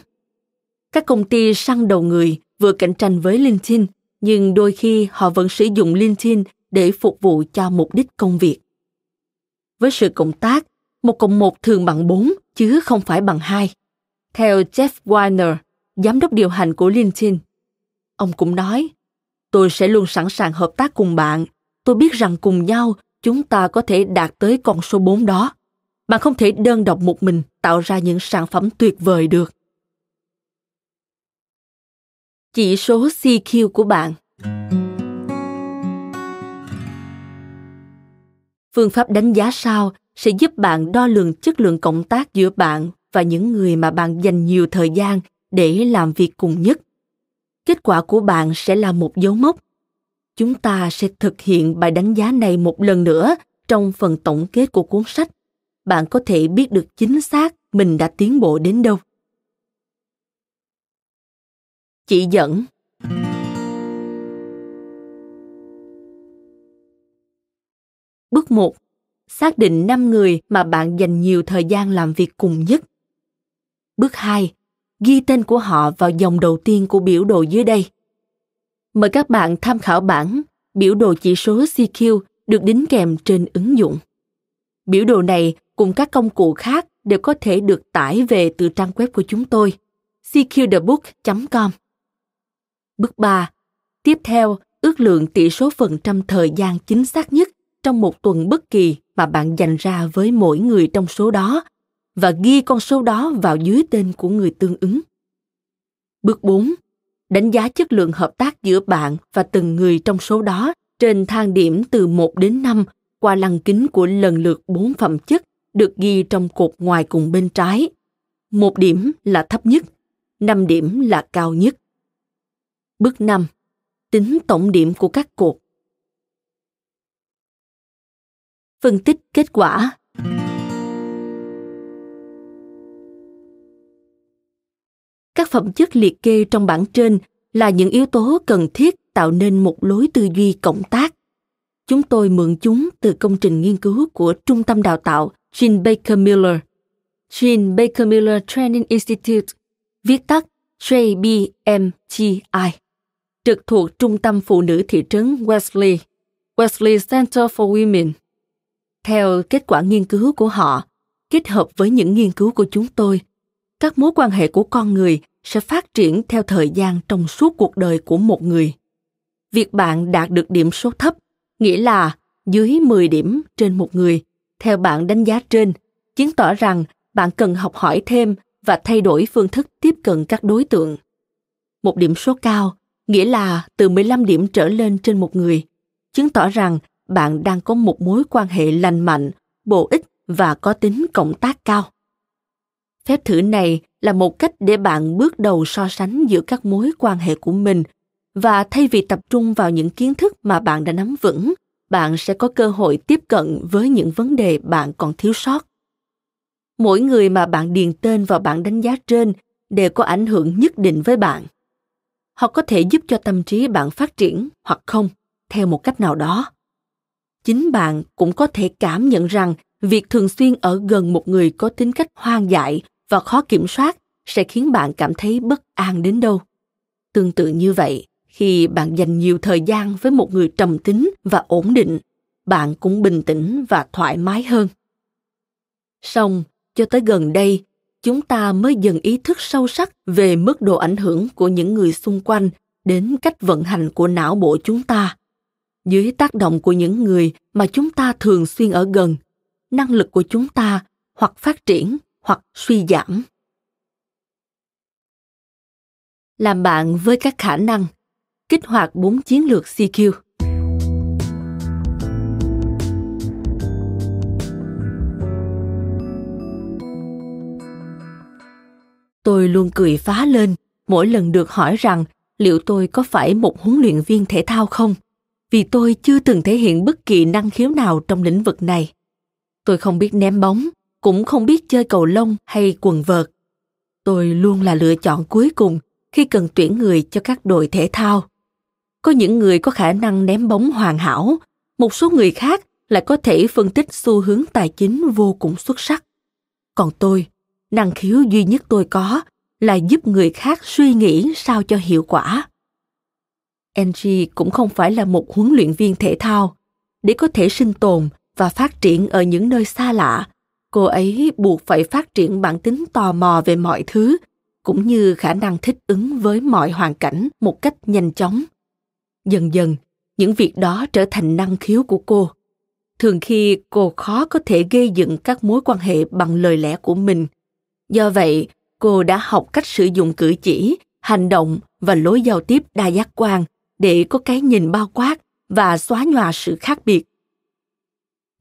Các công ty săn đầu người vừa cạnh tranh với LinkedIn, nhưng đôi khi họ vẫn sử dụng LinkedIn để phục vụ cho mục đích công việc. Với sự cộng tác, một cộng một thường bằng 4 chứ không phải bằng 2. Theo Jeff Weiner, giám đốc điều hành của LinkedIn, ông cũng nói, tôi sẽ luôn sẵn sàng hợp tác cùng bạn. Tôi biết rằng cùng nhau chúng ta có thể đạt tới con số 4 đó. Bạn không thể đơn độc một mình tạo ra những sản phẩm tuyệt vời được. Chỉ số CQ của bạn. Phương pháp đánh giá sau sẽ giúp bạn đo lường chất lượng cộng tác giữa bạn và những người mà bạn dành nhiều thời gian để làm việc cùng nhất. Kết quả của bạn sẽ là một dấu mốc. Chúng ta sẽ thực hiện bài đánh giá này một lần nữa trong phần tổng kết của cuốn sách. Bạn có thể biết được chính xác mình đã tiến bộ đến đâu chỉ dẫn Bước 1. Xác định 5 người mà bạn dành nhiều thời gian làm việc cùng nhất. Bước 2. Ghi tên của họ vào dòng đầu tiên của biểu đồ dưới đây. Mời các bạn tham khảo bản biểu đồ chỉ số CQ được đính kèm trên ứng dụng. Biểu đồ này cùng các công cụ khác đều có thể được tải về từ trang web của chúng tôi. cqthebook.com. Bước 3. Tiếp theo, ước lượng tỷ số phần trăm thời gian chính xác nhất trong một tuần bất kỳ mà bạn dành ra với mỗi người trong số đó và ghi con số đó vào dưới tên của người tương ứng. Bước 4. Đánh giá chất lượng hợp tác giữa bạn và từng người trong số đó trên thang điểm từ 1 đến 5 qua lăng kính của lần lượt bốn phẩm chất được ghi trong cột ngoài cùng bên trái. Một điểm là thấp nhất, năm điểm là cao nhất. Bước 5. Tính tổng điểm của các cột. Phân tích kết quả. Các phẩm chất liệt kê trong bảng trên là những yếu tố cần thiết tạo nên một lối tư duy cộng tác. Chúng tôi mượn chúng từ công trình nghiên cứu của Trung tâm Đào tạo Jean Baker Miller, Jean Baker Miller Training Institute, viết tắt JBMTI, trực thuộc Trung tâm Phụ nữ thị trấn Wesley, Wesley Center for Women. Theo kết quả nghiên cứu của họ, kết hợp với những nghiên cứu của chúng tôi, các mối quan hệ của con người sẽ phát triển theo thời gian trong suốt cuộc đời của một người. Việc bạn đạt được điểm số thấp, nghĩa là dưới 10 điểm trên một người, theo bạn đánh giá trên, chứng tỏ rằng bạn cần học hỏi thêm và thay đổi phương thức tiếp cận các đối tượng. Một điểm số cao, nghĩa là từ 15 điểm trở lên trên một người, chứng tỏ rằng bạn đang có một mối quan hệ lành mạnh, bổ ích và có tính cộng tác cao. Phép thử này là một cách để bạn bước đầu so sánh giữa các mối quan hệ của mình và thay vì tập trung vào những kiến thức mà bạn đã nắm vững bạn sẽ có cơ hội tiếp cận với những vấn đề bạn còn thiếu sót mỗi người mà bạn điền tên vào bảng đánh giá trên đều có ảnh hưởng nhất định với bạn họ có thể giúp cho tâm trí bạn phát triển hoặc không, theo một cách nào đó. Chính bạn cũng có thể cảm nhận rằng việc thường xuyên ở gần một người có tính cách hoang dại và khó kiểm soát sẽ khiến bạn cảm thấy bất an đến đâu. Tương tự như vậy, khi bạn dành nhiều thời gian với một người trầm tính và ổn định, bạn cũng bình tĩnh và thoải mái hơn. Song cho tới gần đây chúng ta mới dần ý thức sâu sắc về mức độ ảnh hưởng của những người xung quanh đến cách vận hành của não bộ chúng ta dưới tác động của những người mà chúng ta thường xuyên ở gần, năng lực của chúng ta hoặc phát triển hoặc suy giảm làm bạn với các khả năng, kích hoạt bốn chiến lược CQ. Tôi luôn cười phá lên, mỗi lần được hỏi rằng liệu tôi có phải một huấn luyện viên thể thao không, vì tôi chưa từng thể hiện bất kỳ năng khiếu nào trong lĩnh vực này. Tôi không biết ném bóng, cũng không biết chơi cầu lông hay quần vợt. Tôi luôn là lựa chọn cuối cùng khi cần tuyển người cho các đội thể thao. Có những người có khả năng ném bóng hoàn hảo, một số người khác lại có thể phân tích xu hướng tài chính vô cùng xuất sắc. Còn tôi năng khiếu duy nhất tôi có là giúp người khác suy nghĩ sao cho hiệu quả. Angie cũng không phải là một huấn luyện viên thể thao. Để có thể sinh tồn và phát triển ở những nơi xa lạ, cô ấy buộc phải phát triển bản tính tò mò về mọi thứ, cũng như khả năng thích ứng với mọi hoàn cảnh một cách nhanh chóng. Dần dần, những việc đó trở thành năng khiếu của cô. Thường khi cô khó có thể gây dựng các mối quan hệ bằng lời lẽ của mình do vậy, cô đã học cách sử dụng cử chỉ, hành động và lối giao tiếp đa giác quan để có cái nhìn bao quát và xóa nhòa sự khác biệt.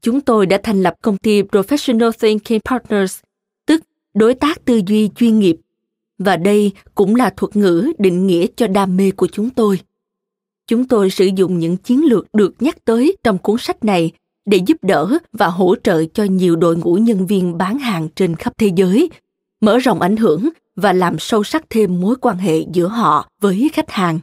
Chúng tôi đã thành lập công ty professional thinking partners, tức đối tác tư duy chuyên nghiệp, và đây cũng là thuật ngữ định nghĩa cho đam mê của chúng tôi. Chúng tôi sử dụng những chiến lược được nhắc tới trong cuốn sách này để giúp đỡ và hỗ trợ cho nhiều đội ngũ nhân viên bán hàng trên khắp thế giới mở rộng ảnh hưởng và làm sâu sắc thêm mối quan hệ giữa họ với khách hàng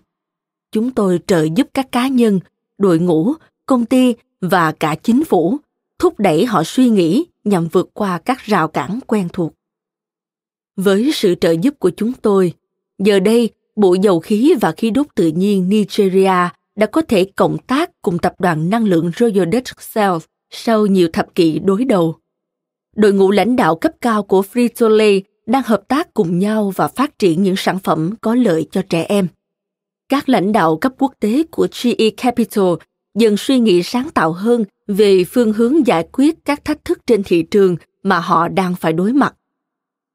chúng tôi trợ giúp các cá nhân, đội ngũ, công ty và cả chính phủ thúc đẩy họ suy nghĩ nhằm vượt qua các rào cản quen thuộc với sự trợ giúp của chúng tôi, giờ đây Bộ Dầu khí và Khí đốt tự nhiên Nigeria đã có thể cộng tác cùng tập đoàn năng lượng Royal Dutch Shell sau nhiều thập kỷ đối đầu. Đội ngũ lãnh đạo cấp cao của Frito-Lay đang hợp tác cùng nhau và phát triển những sản phẩm có lợi cho trẻ em. Các lãnh đạo cấp quốc tế của GE Capital dần suy nghĩ sáng tạo hơn về phương hướng giải quyết các thách thức trên thị trường mà họ đang phải đối mặt.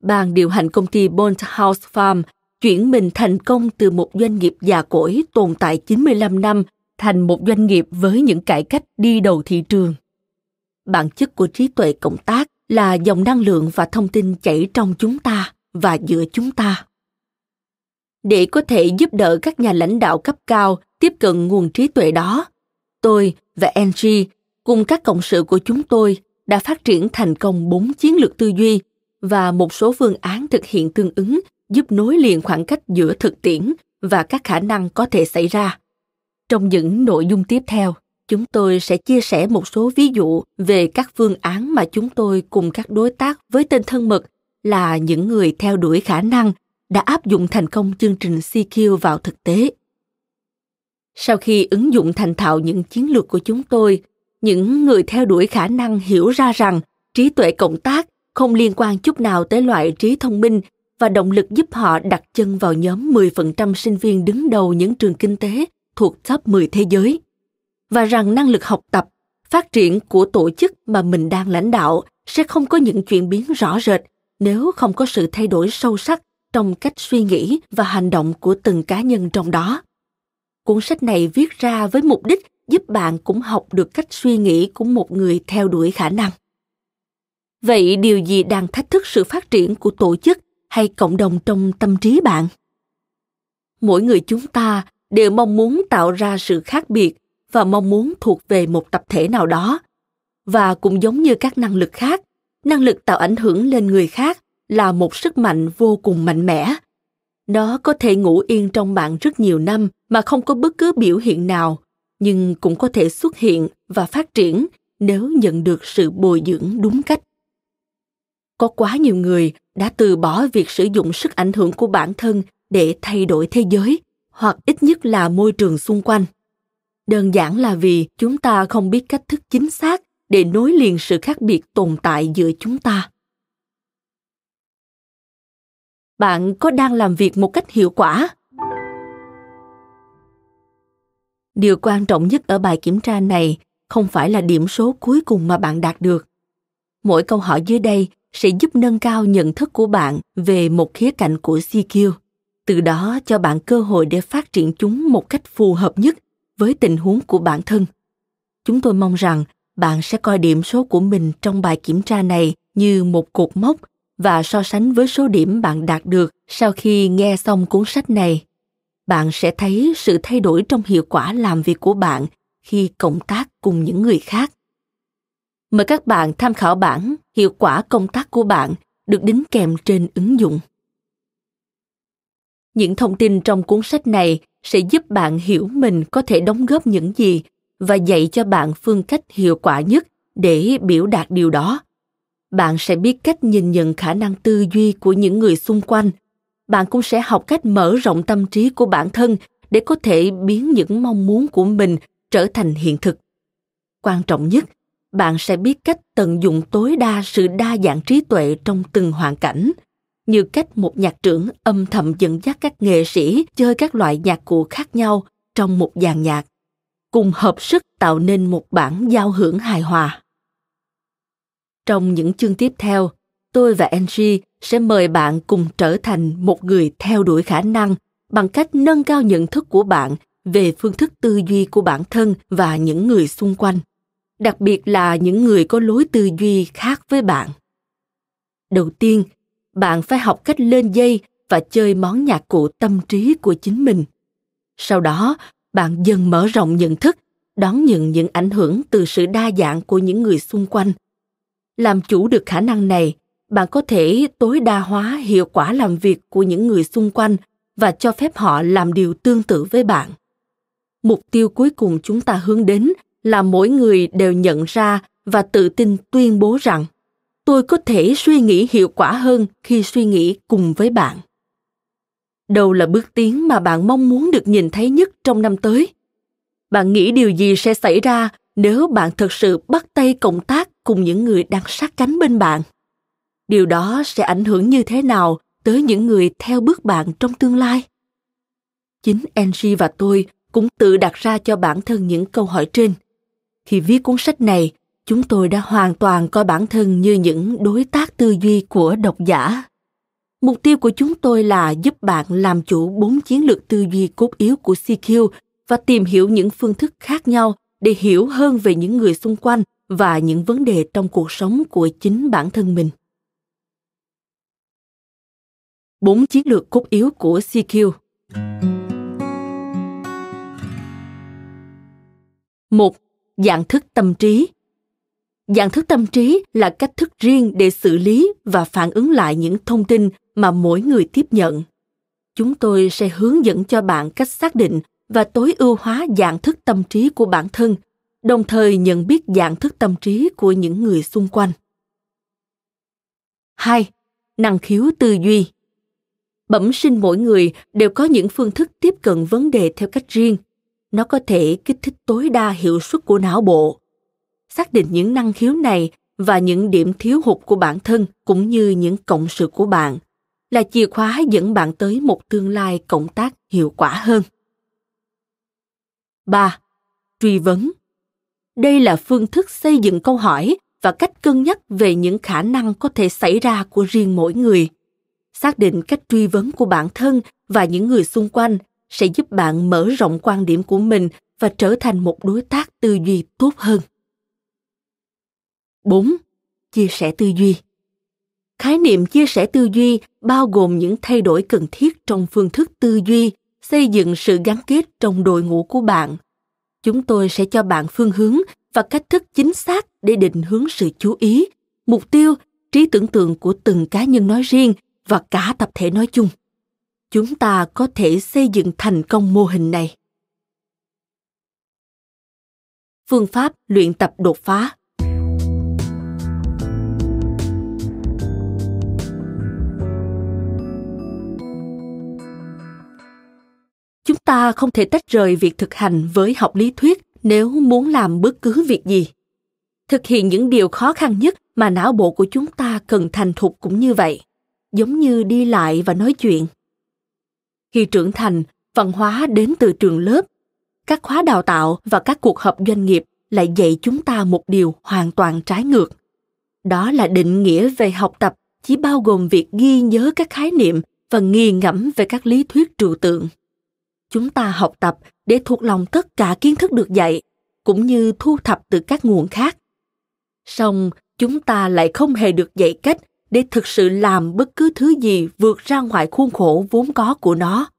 Ban điều hành công ty Bond House Farm chuyển mình thành công từ một doanh nghiệp già cỗi tồn tại 95 năm thành một doanh nghiệp với những cải cách đi đầu thị trường. Bản chất của trí tuệ cộng tác là dòng năng lượng và thông tin chảy trong chúng ta và giữa chúng ta. Để có thể giúp đỡ các nhà lãnh đạo cấp cao tiếp cận nguồn trí tuệ đó, tôi và Angie cùng các cộng sự của chúng tôi đã phát triển thành công bốn chiến lược tư duy và một số phương án thực hiện tương ứng giúp nối liền khoảng cách giữa thực tiễn và các khả năng có thể xảy ra. Trong những nội dung tiếp theo, chúng tôi sẽ chia sẻ một số ví dụ về các phương án mà chúng tôi cùng các đối tác với tên thân mật là những người theo đuổi khả năng đã áp dụng thành công chương trình CQ vào thực tế. Sau khi ứng dụng thành thạo những chiến lược của chúng tôi, những người theo đuổi khả năng hiểu ra rằng trí tuệ cộng tác không liên quan chút nào tới loại trí thông minh và động lực giúp họ đặt chân vào nhóm 10% sinh viên đứng đầu những trường kinh tế thuộc top 10 thế giới. Và rằng năng lực học tập, phát triển của tổ chức mà mình đang lãnh đạo sẽ không có những chuyển biến rõ rệt nếu không có sự thay đổi sâu sắc trong cách suy nghĩ và hành động của từng cá nhân trong đó. Cuốn sách này viết ra với mục đích giúp bạn cũng học được cách suy nghĩ của một người theo đuổi khả năng. Vậy điều gì đang thách thức sự phát triển của tổ chức hay cộng đồng trong tâm trí bạn? Mỗi người chúng ta đều mong muốn tạo ra sự khác biệt và mong muốn thuộc về một tập thể nào đó. Và cũng giống như các năng lực khác, năng lực tạo ảnh hưởng lên người khác là một sức mạnh vô cùng mạnh mẽ. Nó có thể ngủ yên trong bạn rất nhiều năm mà không có bất cứ biểu hiện nào, nhưng cũng có thể xuất hiện và phát triển nếu nhận được sự bồi dưỡng đúng cách. Có quá nhiều người đã từ bỏ việc sử dụng sức ảnh hưởng của bản thân để thay đổi thế giới hoặc ít nhất là môi trường xung quanh đơn giản là vì chúng ta không biết cách thức chính xác để nối liền sự khác biệt tồn tại giữa chúng ta. Bạn có đang làm việc một cách hiệu quả? Điều quan trọng nhất ở bài kiểm tra này không phải là điểm số cuối cùng mà bạn đạt được. Mỗi câu hỏi dưới đây sẽ giúp nâng cao nhận thức của bạn về một khía cạnh của CQ, từ đó cho bạn cơ hội để phát triển chúng một cách phù hợp nhất với tình huống của bản thân. Chúng tôi mong rằng bạn sẽ coi điểm số của mình trong bài kiểm tra này như một cột mốc và so sánh với số điểm bạn đạt được sau khi nghe xong cuốn sách này. Bạn sẽ thấy sự thay đổi trong hiệu quả làm việc của bạn khi cộng tác cùng những người khác. Mời các bạn tham khảo bản Hiệu quả công tác của bạn được đính kèm trên ứng dụng. Những thông tin trong cuốn sách này sẽ giúp bạn hiểu mình có thể đóng góp những gì và dạy cho bạn phương cách hiệu quả nhất để biểu đạt điều đó. Bạn sẽ biết cách nhìn nhận khả năng tư duy của những người xung quanh. Bạn cũng sẽ học cách mở rộng tâm trí của bản thân để có thể biến những mong muốn của mình trở thành hiện thực. Quan trọng nhất, bạn sẽ biết cách tận dụng tối đa sự đa dạng trí tuệ trong từng hoàn cảnh như cách một nhạc trưởng âm thầm dẫn dắt các nghệ sĩ chơi các loại nhạc cụ khác nhau trong một dàn nhạc, cùng hợp sức tạo nên một bản giao hưởng hài hòa. Trong những chương tiếp theo, tôi và angie sẽ mời bạn cùng trở thành một người theo đuổi khả năng bằng cách nâng cao nhận thức của bạn về phương thức tư duy của bản thân và những người xung quanh, đặc biệt là những người có lối tư duy khác với bạn. Đầu tiên bạn phải học cách lên dây và chơi món nhạc cụ tâm trí của chính mình. Sau đó, bạn dần mở rộng nhận thức, đón nhận những ảnh hưởng từ sự đa dạng của những người xung quanh. Làm chủ được khả năng này, bạn có thể tối đa hóa hiệu quả làm việc của những người xung quanh và cho phép họ làm điều tương tự với bạn. Mục tiêu cuối cùng chúng ta hướng đến là mỗi người đều nhận ra và tự tin tuyên bố rằng tôi có thể suy nghĩ hiệu quả hơn khi suy nghĩ cùng với bạn. Đâu là bước tiến mà bạn mong muốn được nhìn thấy nhất trong năm tới? Bạn nghĩ điều gì sẽ xảy ra nếu bạn thực sự bắt tay cộng tác cùng những người đang sát cánh bên bạn? Điều đó sẽ ảnh hưởng như thế nào tới những người theo bước bạn trong tương lai? Chính angie và tôi cũng tự đặt ra cho bản thân những câu hỏi trên. Khi viết cuốn sách này chúng tôi đã hoàn toàn coi bản thân như những đối tác tư duy của độc giả mục tiêu của chúng tôi là giúp bạn làm chủ bốn chiến lược tư duy cốt yếu của cq và tìm hiểu những phương thức khác nhau để hiểu hơn về những người xung quanh và những vấn đề trong cuộc sống của chính bản thân mình bốn chiến lược cốt yếu của CQ. Một, dạng thức tâm trí. Dạng thức tâm trí là cách thức riêng để xử lý và phản ứng lại những thông tin mà mỗi người tiếp nhận. Chúng tôi sẽ hướng dẫn cho bạn cách xác định và tối ưu hóa dạng thức tâm trí của bản thân, đồng thời nhận biết dạng thức tâm trí của những người xung quanh. 2. Năng khiếu tư duy bẩm sinh mỗi người đều có những phương thức tiếp cận vấn đề theo cách riêng nó có thể kích thích tối đa hiệu suất của não bộ xác định những năng khiếu này và những điểm thiếu hụt của bản thân cũng như những cộng sự của bạn là chìa khóa dẫn bạn tới một tương lai cộng tác hiệu quả hơn. 3. Truy vấn Đây là phương thức xây dựng câu hỏi và cách cân nhắc về những khả năng có thể xảy ra của riêng mỗi người – xác định cách truy vấn của bản thân và những người xung quanh sẽ giúp bạn mở rộng quan điểm của mình và trở thành một đối tác tư duy tốt hơn. 4. Chia sẻ tư duy Khái niệm chia sẻ tư duy bao gồm những thay đổi cần thiết trong phương thức tư duy, xây dựng sự gắn kết trong đội ngũ của bạn. Chúng tôi sẽ cho bạn phương hướng và cách thức chính xác để định hướng sự chú ý, mục tiêu, trí tưởng tượng của từng cá nhân nói riêng và cả tập thể nói chung chúng ta có thể xây dựng thành công mô hình này phương pháp luyện tập đột phá ta không thể tách rời việc thực hành với học lý thuyết nếu muốn làm bất cứ việc gì. Thực hiện những điều khó khăn nhất mà não bộ của chúng ta cần thành thục cũng như vậy, giống như đi lại và nói chuyện. Khi trưởng thành, văn hóa đến từ trường lớp, các khóa đào tạo và các cuộc họp doanh nghiệp lại dạy chúng ta một điều hoàn toàn trái ngược. Đó là định nghĩa về học tập, chỉ bao gồm việc ghi nhớ các khái niệm và nghi ngẫm về các lý thuyết trừu tượng chúng ta học tập để thuộc lòng tất cả kiến thức được dạy, cũng như thu thập từ các nguồn khác. Song chúng ta lại không hề được dạy cách để thực sự làm bất cứ thứ gì vượt ra ngoài khuôn khổ vốn có của nó.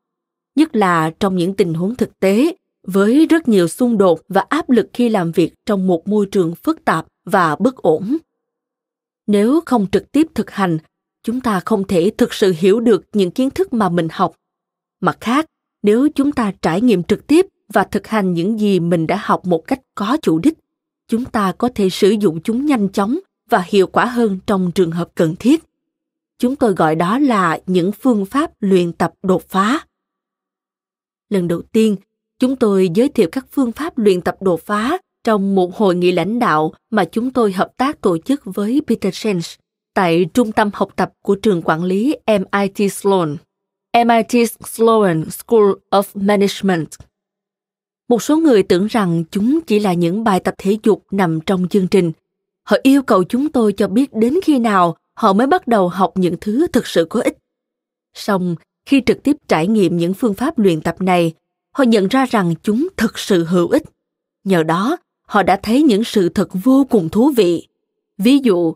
Nhất là trong những tình huống thực tế, với rất nhiều xung đột và áp lực khi làm việc trong một môi trường phức tạp và bất ổn. Nếu không trực tiếp thực hành, chúng ta không thể thực sự hiểu được những kiến thức mà mình học. Mặt khác nếu chúng ta trải nghiệm trực tiếp và thực hành những gì mình đã học một cách có chủ đích chúng ta có thể sử dụng chúng nhanh chóng và hiệu quả hơn trong trường hợp cần thiết. Chúng tôi gọi đó là những phương pháp luyện tập đột phá. Lần đầu tiên chúng tôi giới thiệu các phương pháp luyện tập đột phá trong một hội nghị lãnh đạo mà chúng tôi hợp tác tổ chức với Peter Senge tại trung tâm học tập của trường quản lý MIT Sloan, MIT Sloan School of Management. Một số người tưởng rằng chúng chỉ là những bài tập thể dục nằm trong chương trình, họ yêu cầu chúng tôi cho biết đến khi nào họ mới bắt đầu học những thứ thực sự có ích. Song khi trực tiếp trải nghiệm những phương pháp luyện tập này họ nhận ra rằng chúng thực sự hữu ích. Nhờ đó họ đã thấy những sự thật vô cùng thú vị. Ví dụ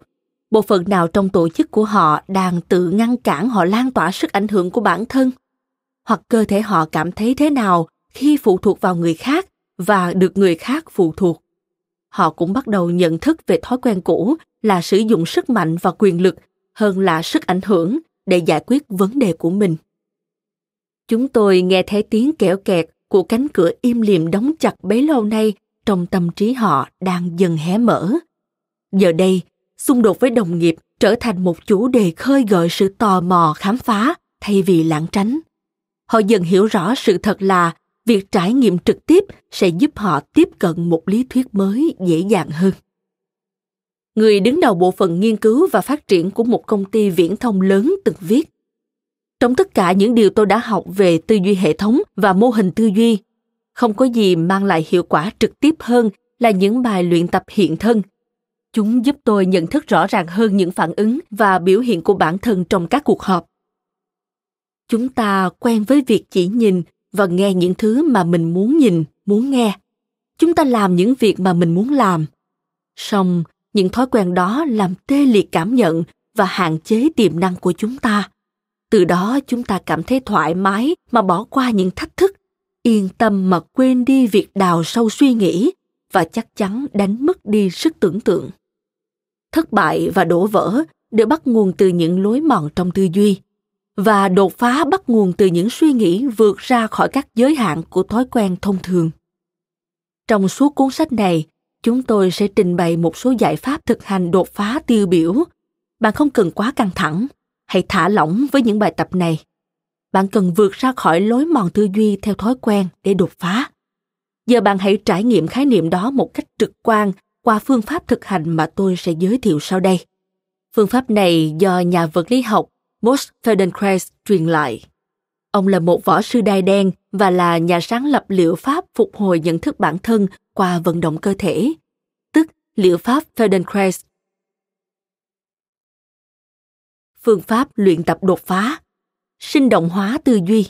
bộ phận nào trong tổ chức của họ đang tự ngăn cản họ lan tỏa sức ảnh hưởng của bản thân? Hoặc cơ thể họ cảm thấy thế nào khi phụ thuộc vào người khác và được người khác phụ thuộc? Họ cũng bắt đầu nhận thức về thói quen cũ là sử dụng sức mạnh và quyền lực hơn là sức ảnh hưởng để giải quyết vấn đề của mình. Chúng tôi nghe thấy tiếng kẽo kẹt của cánh cửa im lìm đóng chặt bấy lâu nay trong tâm trí họ đang dần hé mở. Giờ đây xung đột với đồng nghiệp trở thành một chủ đề khơi gợi sự tò mò khám phá thay vì lãng tránh họ dần hiểu rõ sự thật là việc trải nghiệm trực tiếp sẽ giúp họ tiếp cận một lý thuyết mới dễ dàng hơn người đứng đầu bộ phận nghiên cứu và phát triển của một công ty viễn thông lớn từng viết. Trong tất cả những điều tôi đã học về tư duy hệ thống và mô hình tư duy, không có gì mang lại hiệu quả trực tiếp hơn là những bài luyện tập hiện thân. Chúng giúp tôi nhận thức rõ ràng hơn những phản ứng và biểu hiện của bản thân trong các cuộc họp. Chúng ta quen với việc chỉ nhìn và nghe những thứ mà mình muốn nhìn, muốn nghe. Chúng ta làm những việc mà mình muốn làm. Song, những thói quen đó làm tê liệt cảm nhận và hạn chế tiềm năng của chúng ta từ đó chúng ta cảm thấy thoải mái mà bỏ qua những thách thức yên tâm mà quên đi việc đào sâu suy nghĩ và chắc chắn đánh mất đi sức tưởng tượng. Thất bại và đổ vỡ đều bắt nguồn từ những lối mòn trong tư duy và đột phá bắt nguồn từ những suy nghĩ vượt ra khỏi các giới hạn của thói quen thông thường. Trong suốt cuốn sách này, chúng tôi sẽ trình bày một số giải pháp thực hành đột phá tiêu biểu. Bạn không cần quá căng thẳng, hãy thả lỏng với những bài tập này. Bạn cần vượt ra khỏi lối mòn tư duy theo thói quen để đột phá giờ bạn hãy trải nghiệm khái niệm đó một cách trực quan qua phương pháp thực hành mà tôi sẽ giới thiệu sau đây. Phương pháp này do nhà vật lý học Moss Feldenkrais truyền lại. Ông là một võ sư đai đen và là nhà sáng lập liệu pháp phục hồi nhận thức bản thân qua vận động cơ thể, tức liệu pháp Feldenkrais. Phương pháp luyện tập đột phá. Sinh động hóa tư duy.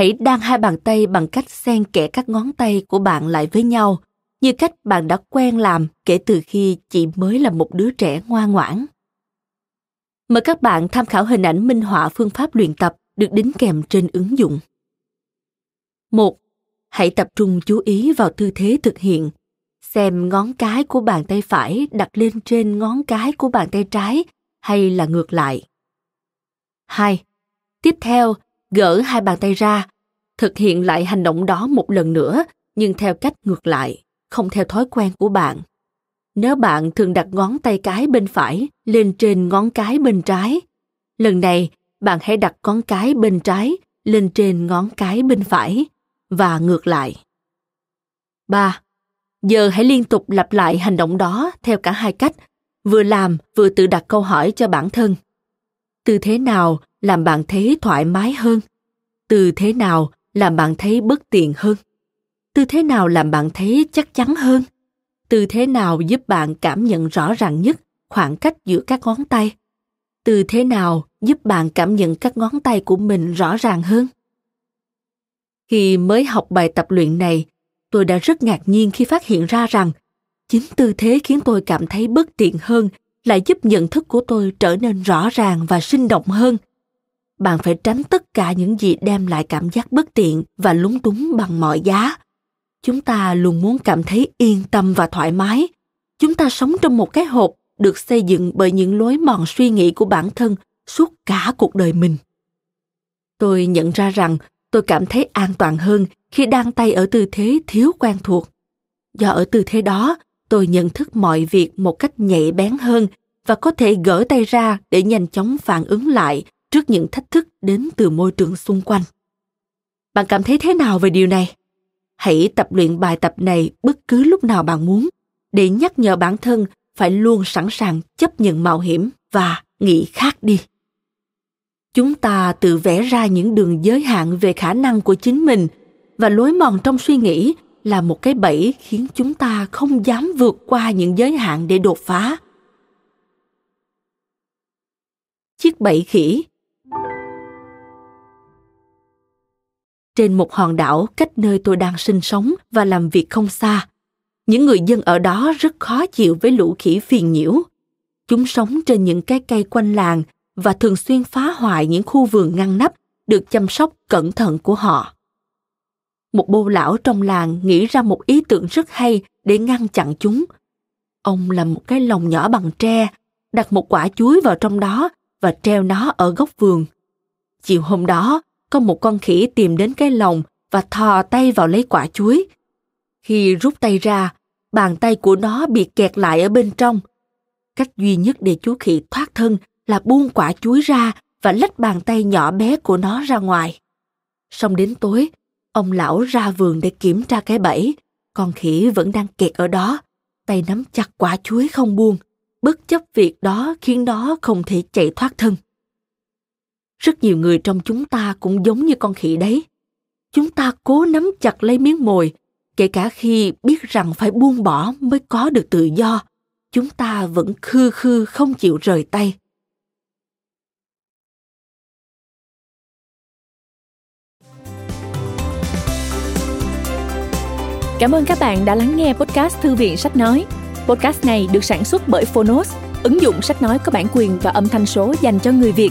Hãy đan hai bàn tay bằng cách xen kẽ các ngón tay của bạn lại với nhau như cách bạn đã quen làm kể từ khi chị mới là một đứa trẻ ngoan ngoãn mời các bạn tham khảo hình ảnh minh họa phương pháp luyện tập được đính kèm trên ứng dụng một hãy tập trung chú ý vào tư thế thực hiện xem ngón cái của bàn tay phải đặt lên trên ngón cái của bàn tay trái hay là ngược lại. 2. Tiếp theo, gỡ hai bàn tay ra, thực hiện lại hành động đó một lần nữa nhưng theo cách ngược lại, không theo thói quen của bạn. Nếu bạn thường đặt ngón tay cái bên phải lên trên ngón cái bên trái, lần này bạn hãy đặt ngón cái bên trái lên trên ngón cái bên phải và ngược lại. 3. Giờ hãy liên tục lặp lại hành động đó theo cả hai cách, vừa làm vừa tự đặt câu hỏi cho bản thân. Tư thế nào làm bạn thấy thoải mái hơn? Tư thế nào làm bạn thấy bất tiện hơn? Tư thế nào làm bạn thấy chắc chắn hơn? Tư thế nào giúp bạn cảm nhận rõ ràng nhất khoảng cách giữa các ngón tay? Tư thế nào giúp bạn cảm nhận các ngón tay của mình rõ ràng hơn? Khi mới học bài tập luyện này, tôi đã rất ngạc nhiên khi phát hiện ra rằng chính tư thế khiến tôi cảm thấy bất tiện hơn lại giúp nhận thức của tôi trở nên rõ ràng và sinh động hơn bạn phải tránh tất cả những gì đem lại cảm giác bất tiện và lúng túng bằng mọi giá. Chúng ta luôn muốn cảm thấy yên tâm và thoải mái. Chúng ta sống trong một cái hộp được xây dựng bởi những lối mòn suy nghĩ của bản thân suốt cả cuộc đời mình. Tôi nhận ra rằng tôi cảm thấy an toàn hơn khi đang tay ở tư thế thiếu quen thuộc. Do ở tư thế đó, tôi nhận thức mọi việc một cách nhạy bén hơn và có thể gỡ tay ra để nhanh chóng phản ứng lại trước những thách thức đến từ môi trường xung quanh. Bạn cảm thấy thế nào về điều này? Hãy tập luyện bài tập này bất cứ lúc nào bạn muốn để nhắc nhở bản thân phải luôn sẵn sàng chấp nhận mạo hiểm và nghĩ khác đi. Chúng ta tự vẽ ra những đường giới hạn về khả năng của chính mình và lối mòn trong suy nghĩ là một cái bẫy khiến chúng ta không dám vượt qua những giới hạn để đột phá. Chiếc bẫy khỉ trên một hòn đảo cách nơi tôi đang sinh sống và làm việc không xa những người dân ở đó rất khó chịu với lũ khỉ phiền nhiễu chúng sống trên những cái cây quanh làng và thường xuyên phá hoại những khu vườn ngăn nắp được chăm sóc cẩn thận của họ. Một bô lão trong làng nghĩ ra một ý tưởng rất hay để ngăn chặn chúng. Ông làm một cái lồng nhỏ bằng tre, đặt một quả chuối vào trong đó và treo nó ở góc vườn. Chiều hôm đó, có một con khỉ tìm đến cái lồng và thò tay vào lấy quả chuối. Khi rút tay ra, bàn tay của nó bị kẹt lại ở bên trong. Cách duy nhất để chú khỉ thoát thân là buông quả chuối ra và lách bàn tay nhỏ bé của nó ra ngoài. Xong đến tối, ông lão ra vườn để kiểm tra cái bẫy. Con khỉ vẫn đang kẹt ở đó, tay nắm chặt quả chuối không buông, bất chấp việc đó khiến nó không thể chạy thoát thân. Rất nhiều người trong chúng ta cũng giống như con khỉ đấy. Chúng ta cố nắm chặt lấy miếng mồi, kể cả khi biết rằng phải buông bỏ mới có được tự do, chúng ta vẫn khư khư không chịu rời tay. Cảm ơn các bạn đã lắng nghe podcast Thư viện Sách Nói. Podcast này được sản xuất bởi Phonos, ứng dụng sách nói có bản quyền và âm thanh số dành cho người Việt.